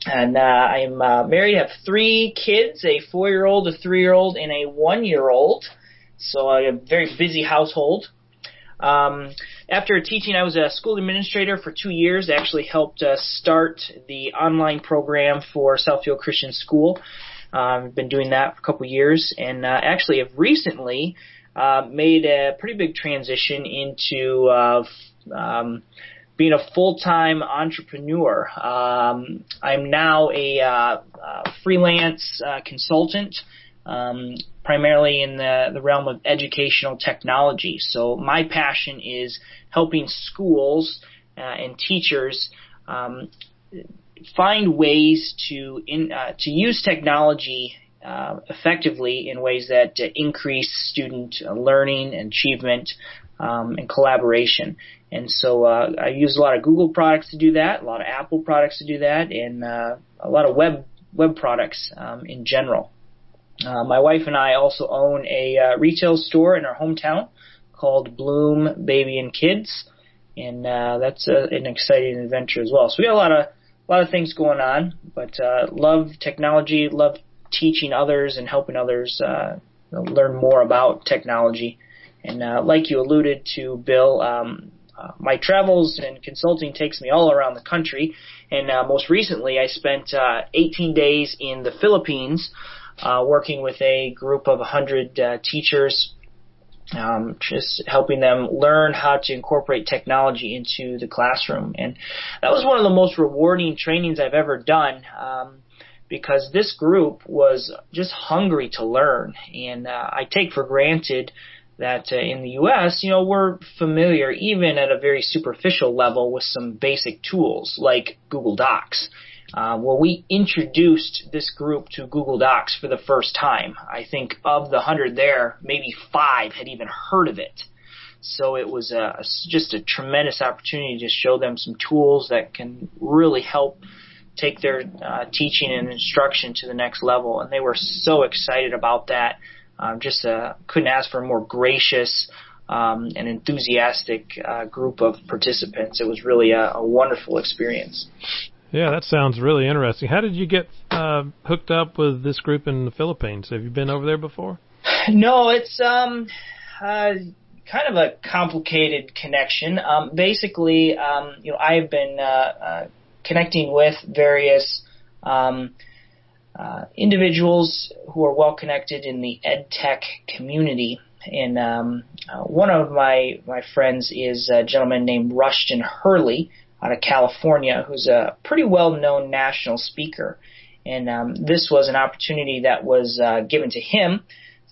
and uh, I'm uh, married. Have three kids: a four-year-old, a three-year-old, and a one-year-old. So I have a very busy household. Um, after teaching, I was a school administrator for two years. Actually helped uh, start the online program for Southfield Christian School. I've um, been doing that for a couple years, and uh, actually have recently uh, made a pretty big transition into uh, um, being a full-time entrepreneur. Um, I'm now a uh, uh, freelance uh, consultant um, primarily in the, the realm of educational technology. So my passion is helping schools uh, and teachers um, find ways to in, uh, to use technology uh, effectively in ways that uh, increase student learning and achievement um, and collaboration. And so uh, I use a lot of Google products to do that, a lot of Apple products to do that, and uh, a lot of web web products um, in general. Uh, my wife and I also own a uh, retail store in our hometown called Bloom Baby and Kids, and uh, that's a, an exciting adventure as well. So we got a lot of a lot of things going on, but uh, love technology, love teaching others and helping others uh, learn more about technology. And uh, like you alluded to, Bill, um, uh, my travels and consulting takes me all around the country. And uh, most recently, I spent uh, 18 days in the Philippines uh, working with a group of 100 uh, teachers, um, just helping them learn how to incorporate technology into the classroom. And that was one of the most rewarding trainings I've ever done. Um, because this group was just hungry to learn, and uh, I take for granted that uh, in the U.S., you know, we're familiar even at a very superficial level with some basic tools like Google Docs uh, well, we introduced this group to Google Docs for the first time. I think of the hundred there, maybe five had even heard of it. So it was a, just a tremendous opportunity to show them some tools that can really help take their uh, teaching and instruction to the next level. And they were so excited about that. Um, just uh, couldn't ask for a more gracious um, an enthusiastic uh, group of participants. It was really a, a wonderful experience. Yeah, that sounds really interesting. How did you get uh, hooked up with this group in the Philippines? Have you been over there before? No, it's um, uh, kind of a complicated connection. Um, basically, um, you know, I've been uh, uh, connecting with various um, uh, individuals who are well connected in the ed tech community. And um, uh, one of my my friends is a gentleman named Rushton Hurley out of California, who's a pretty well known national speaker. And um, this was an opportunity that was uh, given to him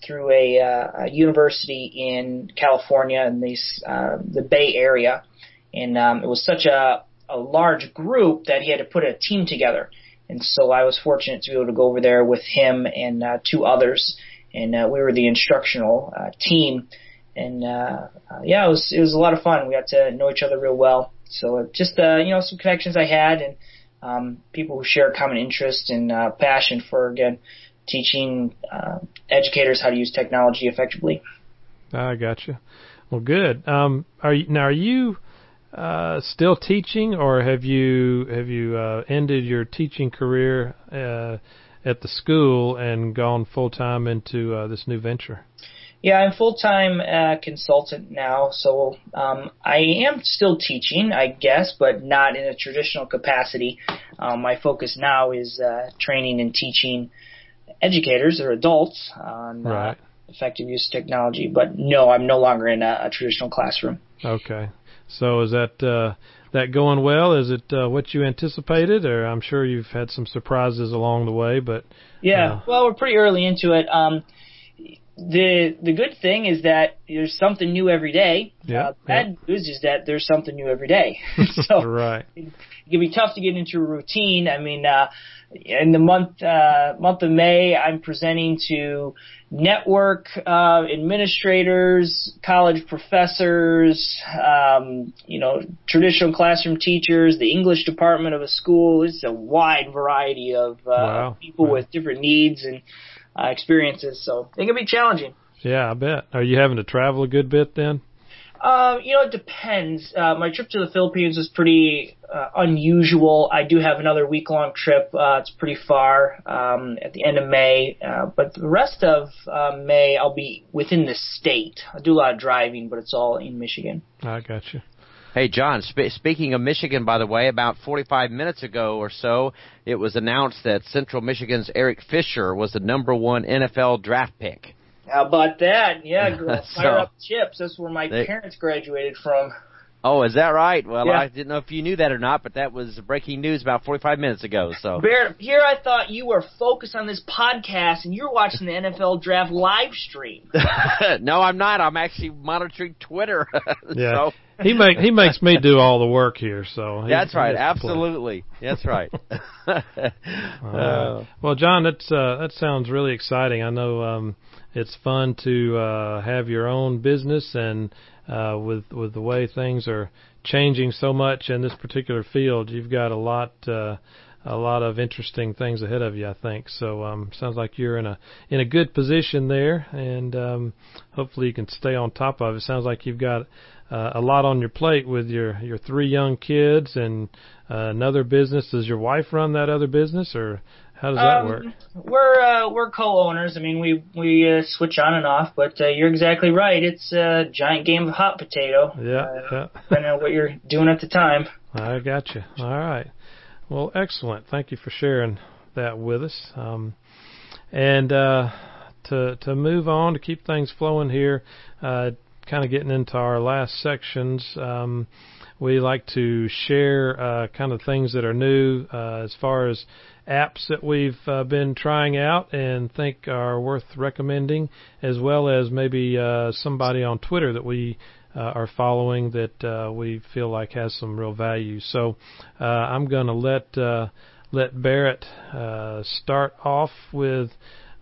through a, uh, a university in California in the uh, the Bay Area, and um, it was such a a large group that he had to put a team together. And so I was fortunate to be able to go over there with him and uh, two others, and uh, we were the instructional uh, team. And uh, uh, yeah, it was it was a lot of fun. We got to know each other real well. So uh, just uh, you know some connections I had and um, people who share a common interest and uh, passion for again teaching uh, educators how to use technology effectively. I gotcha. Well, good. Um, are you, now are you uh, still teaching, or have you have you uh, ended your teaching career uh, at the school and gone full time into uh, this new venture? Yeah, I'm full time uh, consultant now, so um, I am still teaching, I guess, but not in a traditional capacity. Um, my focus now is uh, training and teaching educators or adults on uh, effective use of technology. But no, I'm no longer in a, a traditional classroom. Okay. So is that uh, that going well? Is it uh, what you anticipated, or I'm sure you've had some surprises along the way, but Yeah, Uh, well, we're pretty early into it. Um, the the good thing is that there's something new every day. Yeah, Uh, bad news is that there's something new every day. so right. it can be tough to get into a routine. I mean, uh, in the month uh, month of May, I'm presenting to network uh, administrators, college professors, um, you know, traditional classroom teachers, the English department of a school. It's a wide variety of uh, Wow. people Wow. with different needs and uh, experiences. So it can be challenging. Yeah, I bet. Are you having to travel a good bit then? Um, you know, it depends. Uh, my trip to the Philippines was pretty uh, unusual. I do have another week long trip. Uh, it's pretty far um, at the end of May, uh, but the rest of uh, May I'll be within the state. I do a lot of driving, but it's all in Michigan. I got you. Hey, John, sp- speaking of Michigan, by the way, about 45 minutes ago or so, it was announced that Central Michigan's Eric Fisher was the number one NFL draft pick. How about that? Yeah, girl, So- fire up chips. That's where my They- parents graduated from. Oh, is that right? Well, Yeah. I didn't know if you knew that or not, but that was breaking news about 45 minutes ago. So, Barrett, here I thought you were focused on this podcast and you're watching the NFL draft live stream. no, I'm not. I'm actually monitoring Twitter. Yeah. So, He makes he makes me do all the work here, so he- that's right. gets to play. Absolutely. That's right. Right. Well, John, that's uh, that sounds really exciting. I know um, it's fun to uh, have your own business, and uh, with with the way things are changing so much in this particular field, you've got a lot. Uh, a lot of interesting things ahead of you, I think. So um, sounds like you're in a in a good position there, and um, hopefully you can stay on top of it. Sounds like you've got uh, a lot on your plate with your your three young kids and uh, another business. Does your wife run that other business, or how does that Um, work? We're uh, we're co-owners. I mean, we we uh, switch on and off, but uh, you're exactly right. It's a giant game of hot potato. Yeah, uh, yeah, depending on what you're doing at the time. I got you. All right. Well, excellent. Thank you for sharing that with us. Um, and uh, to to move on to keep things flowing here, uh, kind of getting into our last sections. Um, we like to share uh, kind of things that are new uh, as far as apps that we've uh, been trying out and think are worth recommending, as well as maybe uh, somebody on Twitter that we uh, are following that uh, we feel like has some real value. So uh, I'm going to let uh, let Barrett uh, start off with.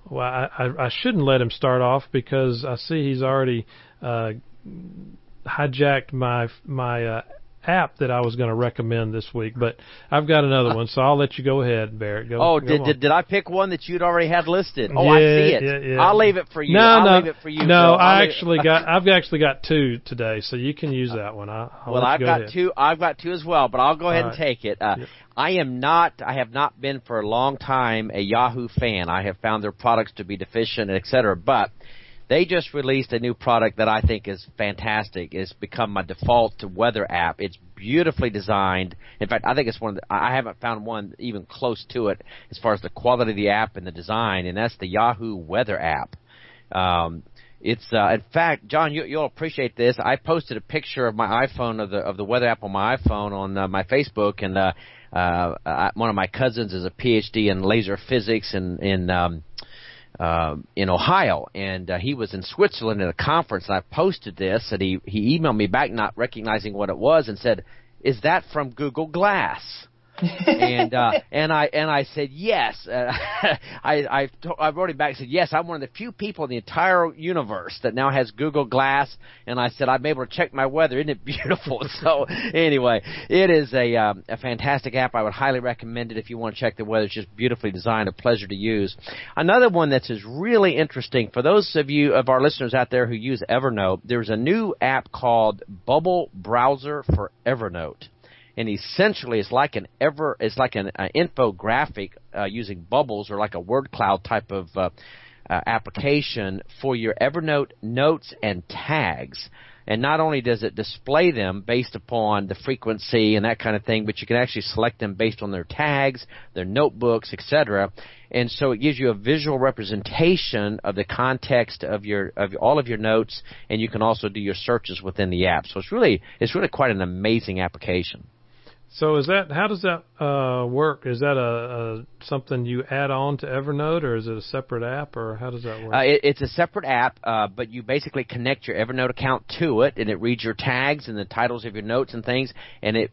Well, I, I, shouldn't let him start off because I see he's already uh, hijacked my my uh, app that I was going to recommend this week, but I've got another one, so I'll let you go ahead, Barrett. Go. Oh, go did, on. did did I pick one that you'd already had listed? Oh, yeah, I see it. Yeah, yeah. I'll leave it for you. No, I'll no, leave it for you. no. I actually got. I've actually got two today, so you can use that one. I, I'll well, I've go got ahead. two. I've got two as well, but I'll go ahead All and take it. Uh. I am not. I have not been for a long time a Yahoo fan. I have found their products to be deficient, et cetera. But they just released a new product that I think is fantastic. It's become my default to weather app. It's beautifully designed. In fact, I think it's one of the, I haven't found one even close to it as far as the quality of the app and the design, and that's the Yahoo Weather app. Um, it's uh, in fact, John, you, you'll appreciate this. I posted a picture of my iPhone of the of the weather app on my iPhone on uh, my Facebook, and uh, uh, I, one of my cousins is a PhD in laser physics and in um, uh, in Ohio, and uh, he was in Switzerland at a conference. And I posted this, and he he emailed me back, not recognizing what it was, and said, "Is that from Google Glass?" And uh, and I and I said yes. Uh, I I, to, I wrote him back and said yes. I'm one of the few people in the entire universe that now has Google Glass. And I said I'm able to check my weather. Isn't it beautiful? so anyway, it is a um, a fantastic app. I would highly recommend it if you want to check the weather. It's just beautifully designed, a pleasure to use. Another one that's is really interesting for those of you of our listeners out there who use Evernote. There's a new app called Bubble Browser for Evernote and essentially it's like an ever it's like an uh, infographic uh, using bubbles or like a word cloud type of uh, uh, application for your Evernote notes and tags. And not only does it display them based upon the frequency and that kind of thing, but you can actually select them based on their tags, their notebooks, etc. And so it gives you a visual representation of the context of your of all of your notes, and you can also do your searches within the app. So it's really it's really quite an amazing application. So is that how does that uh, work? Is that a, a something you add on to Evernote, or is it a separate app, or how does that work? Uh, it, it's a separate app, uh, but you basically connect your Evernote account to it, and it reads your tags and the titles of your notes and things, and it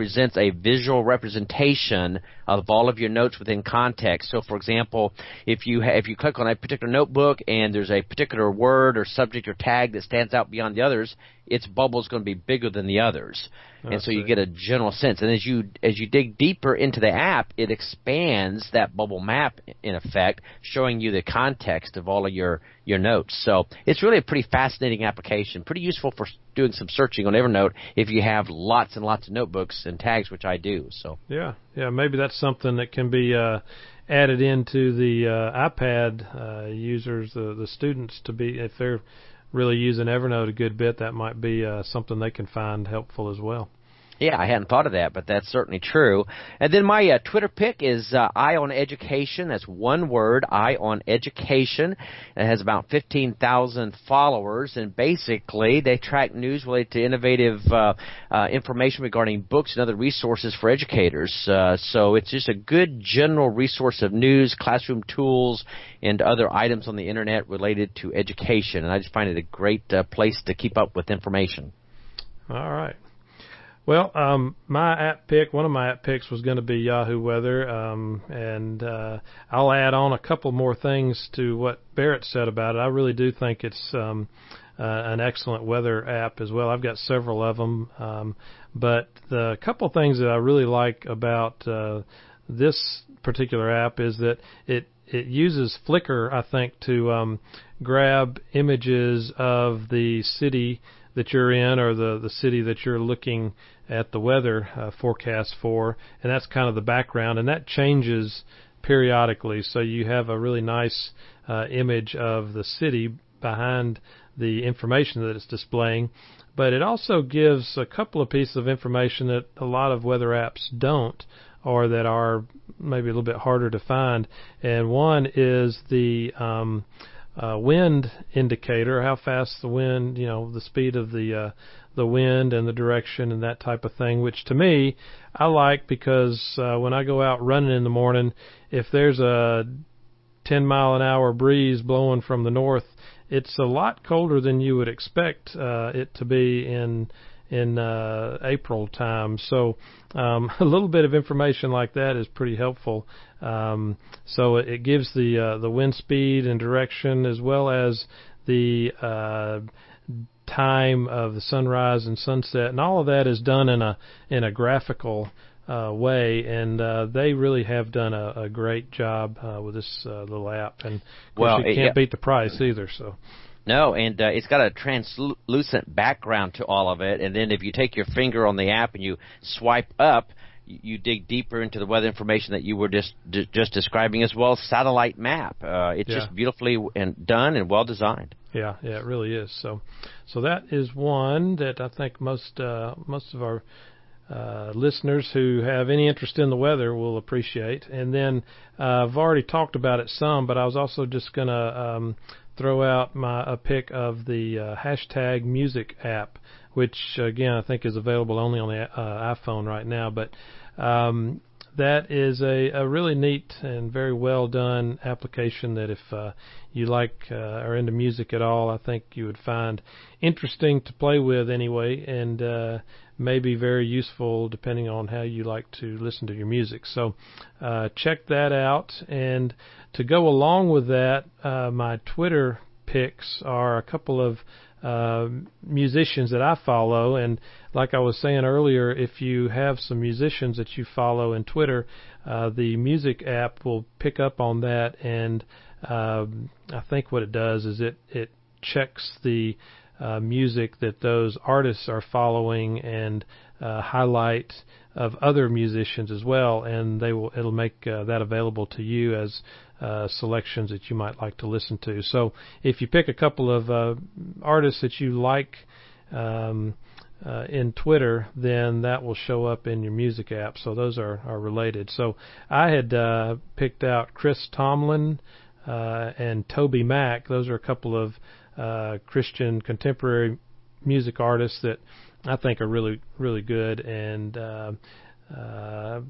presents a visual representation of all of your notes within context. So, for example, if you ha- if you click on a particular notebook and there's a particular word or subject or tag that stands out beyond the others, its bubble is going to be bigger than the others, I and so you get a general sense. And as you as you dig deeper into the app, it expands that bubble map in effect, showing you the context of all of your your notes. So it's really a pretty fascinating application, pretty useful for doing some searching on Evernote if you have lots and lots of notebooks and tags, which I do. So Yeah, yeah, maybe that's something that can be uh, added into the uh, iPad uh, users, the the students, to be if they're really using Evernote a good bit, that might be uh, something they can find helpful as well. Yeah, I hadn't thought of that, but that's certainly true. And then my uh, Twitter pick is uh, Eye on Education. That's one word, Eye on Education. It has about 15,000 followers, and basically they track news related to innovative uh, uh, information regarding books and other resources for educators. Uh, so it's just a good general resource of news, classroom tools, and other items on the internet related to education. And I just find it a great uh, place to keep up with information. All right. Well, um, my app pick, one of my app picks was going to be Yahoo Weather, um, and uh, I'll add on a couple more things to what Barrett said about it. I really do think it's um, uh, an excellent weather app as well. I've got several of them, um, but the couple things that I really like about uh, this particular app is that it it uses Flickr, I think, to um, grab images of the city that you're in or the the city that you're looking at the weather uh, forecast for, and that's kind of the background, and that changes periodically. So you have a really nice uh, image of the city behind the information that it's displaying. But it also gives a couple of pieces of information that a lot of weather apps don't, or that are maybe a little bit harder to find. And one is the um, uh, wind indicator, how fast the wind, you know, the speed of the uh, the wind and the direction and that type of thing, which to me I like because uh, when I go out running in the morning, if there's a 10 mile an hour breeze blowing from the north, it's a lot colder than you would expect uh, it to be in in uh, April time. So um, a little bit of information like that is pretty helpful. Um, so it, it gives the uh, the wind speed and direction as well as the uh, time of the sunrise and sunset, and all of that is done in a in a graphical uh, way, and uh, they really have done a, a great job uh, with this uh, little app. And of course, Well, you can't yeah. beat the price either. So No, and uh, it's got a translucent background to all of it. And then if you take your finger on the app and you swipe up, you, dig deeper into the weather information that you were just d- just describing, as well satellite map. Uh, it's Yeah. just beautifully and done and well designed. Yeah, yeah, it really is. So, so that is one that I think most uh, most of our uh, listeners who have any interest in the weather will appreciate. And then uh, I've already talked about it some, but I was also just going to um, throw out my a pick of the uh, hashtag music app, which again I think is available only on the uh, iPhone right now, but. Um, that is a, a really neat and very well done application that if uh, you like uh, are into music at all, I think you would find interesting to play with anyway, and uh, maybe very useful depending on how you like to listen to your music. So uh, check that out. And to go along with that, uh, my Twitter picks are a couple of uh, musicians that I follow, and like I was saying earlier, if you have some musicians that you follow in Twitter, uh, the music app will pick up on that, and um, I think what it does is it it checks the uh, music that those artists are following and uh, highlight of other musicians as well, and they will it'll make uh, that available to you as uh, selections that you might like to listen to. So if you pick a couple of uh, artists that you like um, uh, in Twitter, then that will show up in your music app. So those are, are related. So I had uh, picked out Chris Tomlin uh, and Toby Mac. Those are a couple of uh, Christian contemporary music artists that I think are really really good and. Uh, uh,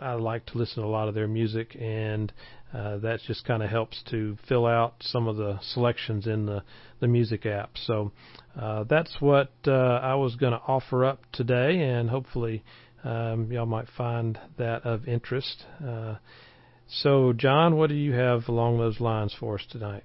I like to listen to a lot of their music, and uh, that just kind of helps to fill out some of the selections in the the music app. So uh, that's what uh, I was going to offer up today, and hopefully um, y'all might find that of interest. Uh, so, John, what do you have along those lines for us tonight?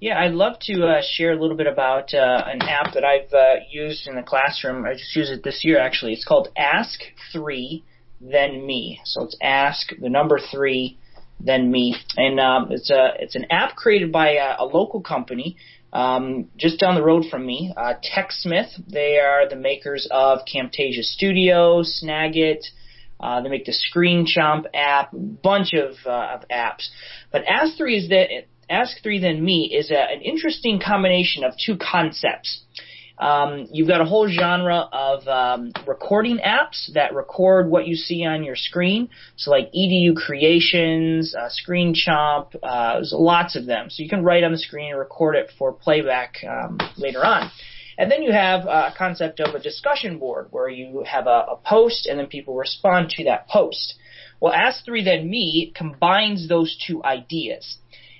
Yeah, I'd love to uh, share a little bit about uh, an app that I've uh, used in the classroom. I just used it this year, actually. It's called Ask Three, Then Me. So it's Ask the number three, then Me, and um, it's a it's an app created by a, a local company um, just down the road from me, uh, TechSmith. They are the makers of Camtasia Studio, Snagit. Uh, they make the Screen Chomp app, bunch of, uh, of apps. But Ask Three is that Ask Three Then Me is a, an interesting combination of two concepts. Um, you've got a whole genre of um, recording apps that record what you see on your screen. So like Educreations, uh, Screen Chomp, uh, there's lots of them. So you can write on the screen and record it for playback um, later on. And then you have a concept of a discussion board where you have a, a post and then people respond to that post. Well, Ask 3 Then Me combines those two ideas.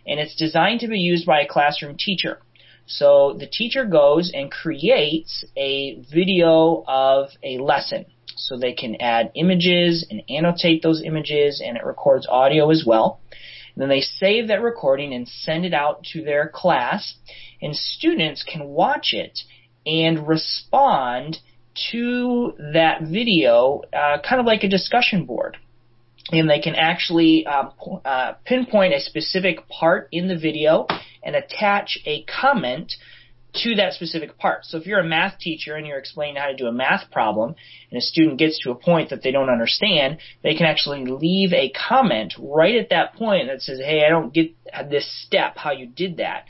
And it's designed to be used by a classroom teacher. So the teacher goes and creates a video of a lesson. So they can add images and annotate those images and it records audio as well. And then they save that recording and send it out to their class and students can watch it and respond to that video, uh, kind of like a discussion board. And they can actually um, uh, pinpoint a specific part in the video and attach a comment to that specific part. So if you're a math teacher and you're explaining how to do a math problem and a student gets to a point that they don't understand, they can actually leave a comment right at that point that says, hey, I don't get this step, how you did that.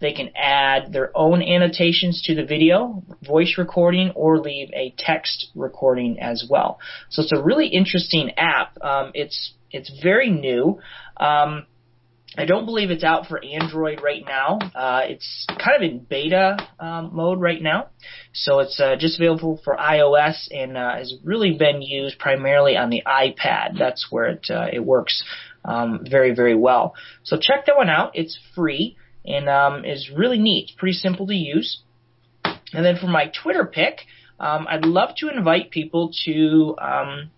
They can add their own annotations to the video, voice recording, or leave a text recording as well. So it's a really interesting app. Um, it's it's very new. Um, I don't believe it's out for Android right now. Uh, it's kind of in beta um, mode right now, so it's uh, just available for iOS and uh, has really been used primarily on the iPad. That's where it uh, it works um, very very well. So check that one out. It's free and um, is really neat. It's pretty simple to use. And then for my Twitter pick, um, I'd love to invite people to um,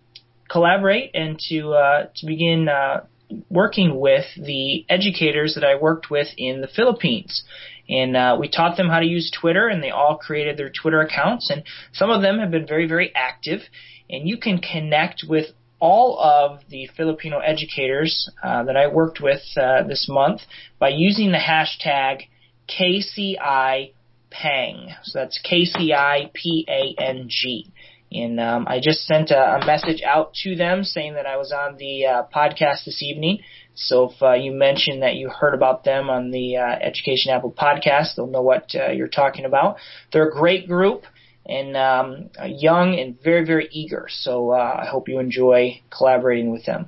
collaborate and to uh, to begin uh, working with the educators that I worked with in the Philippines. And uh, we taught them how to use Twitter, and they all created their Twitter accounts. And some of them have been very, very active. And you can connect with all of the Filipino educators uh, that I worked with uh, this month by using the hashtag KCI Pang. So that's K C I P A N G. And um, I just sent a, a, message out to them saying that I was on the uh, podcast this evening. So if uh, you mention that you heard about them on the uh, Education Apple podcast, they'll know what uh, you're talking about. They're a great group and um, young and very, very eager. So uh, I hope you enjoy collaborating with them.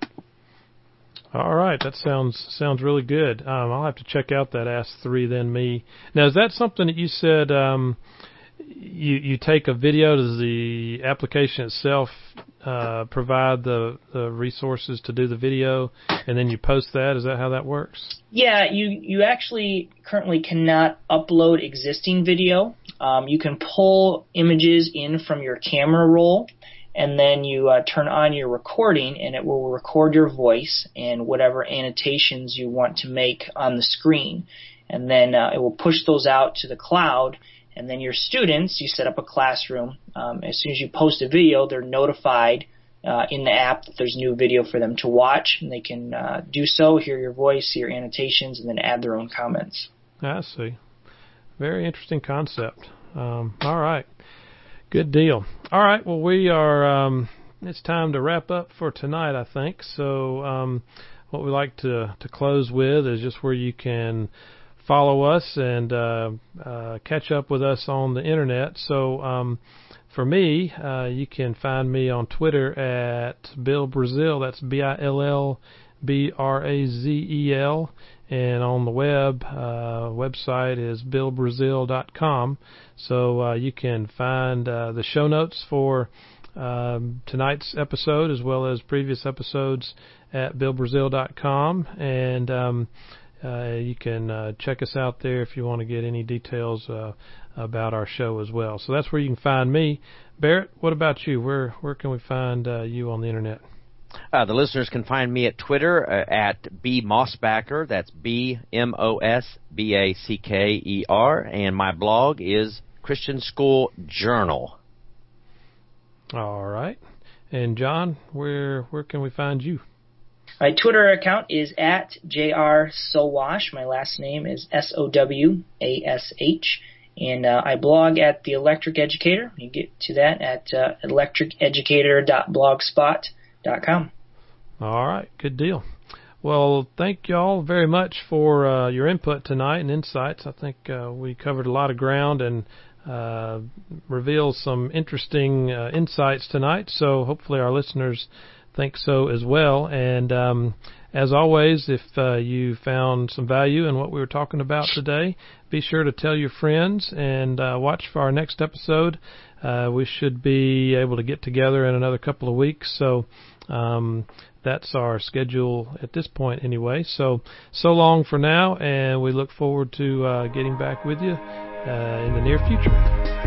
All right, that sounds sounds really good. Um, I'll have to check out that Ask Three Then Me. Now, is that something that you said? Um, you you take a video. Does the application itself uh, provide the, the resources to do the video, and then you post that? Is that how that works? Yeah, you you actually currently cannot upload existing video. Um, you can pull images in from your camera roll, and then you uh, turn on your recording, and it will record your voice and whatever annotations you want to make on the screen, and then uh, it will push those out to the cloud and then your students, you set up a classroom. Um, as soon as you post a video, they're notified uh, in the app that there's new video for them to watch, and they can uh, do so, hear your voice, see your annotations, and then add their own comments. I see. Very interesting concept. Um, all right. Good deal. All right. Well, we are. Um, it's time to wrap up for tonight, I think. So, um, what we like to to close with is just where you can follow us and uh, uh, catch up with us on the internet. So um, for me, uh, you can find me on Twitter at Bill Brazeal. That's B I L L B R A Z E L. And on the web, uh, website is billbrazeal.com. So uh, you can find uh, the show notes for um, tonight's episode as well as previous episodes at billbrazeal.com. And um, uh, you can uh, check us out there if you want to get any details uh, about our show as well. So that's where you can find me. Barrett, what about you? Where where can we find uh, you on the internet? Uh, the listeners can find me at Twitter uh, at b mosbacker. That's b m o s b a c k e r, and my blog is Christian School Journal. All right, and John, where where can we find you? My Twitter account is at jr sowash. My last name is S O W A S H, and uh, I blog at the Electric Educator. You get to that at uh, electriceducator.blogspot.com. All right, good deal. Well, thank y'all very much for uh, your input tonight and insights. I think uh, we covered a lot of ground and uh, revealed some interesting uh, insights tonight. So hopefully our listeners think so as well. And um, as always, if uh, you found some value in what we were talking about today, be sure to tell your friends and uh, watch for our next episode. We should be able to get together in another couple of weeks. So um, that's our schedule at this point, anyway. So so long for now, and we look forward to uh, getting back with you uh, in the near future.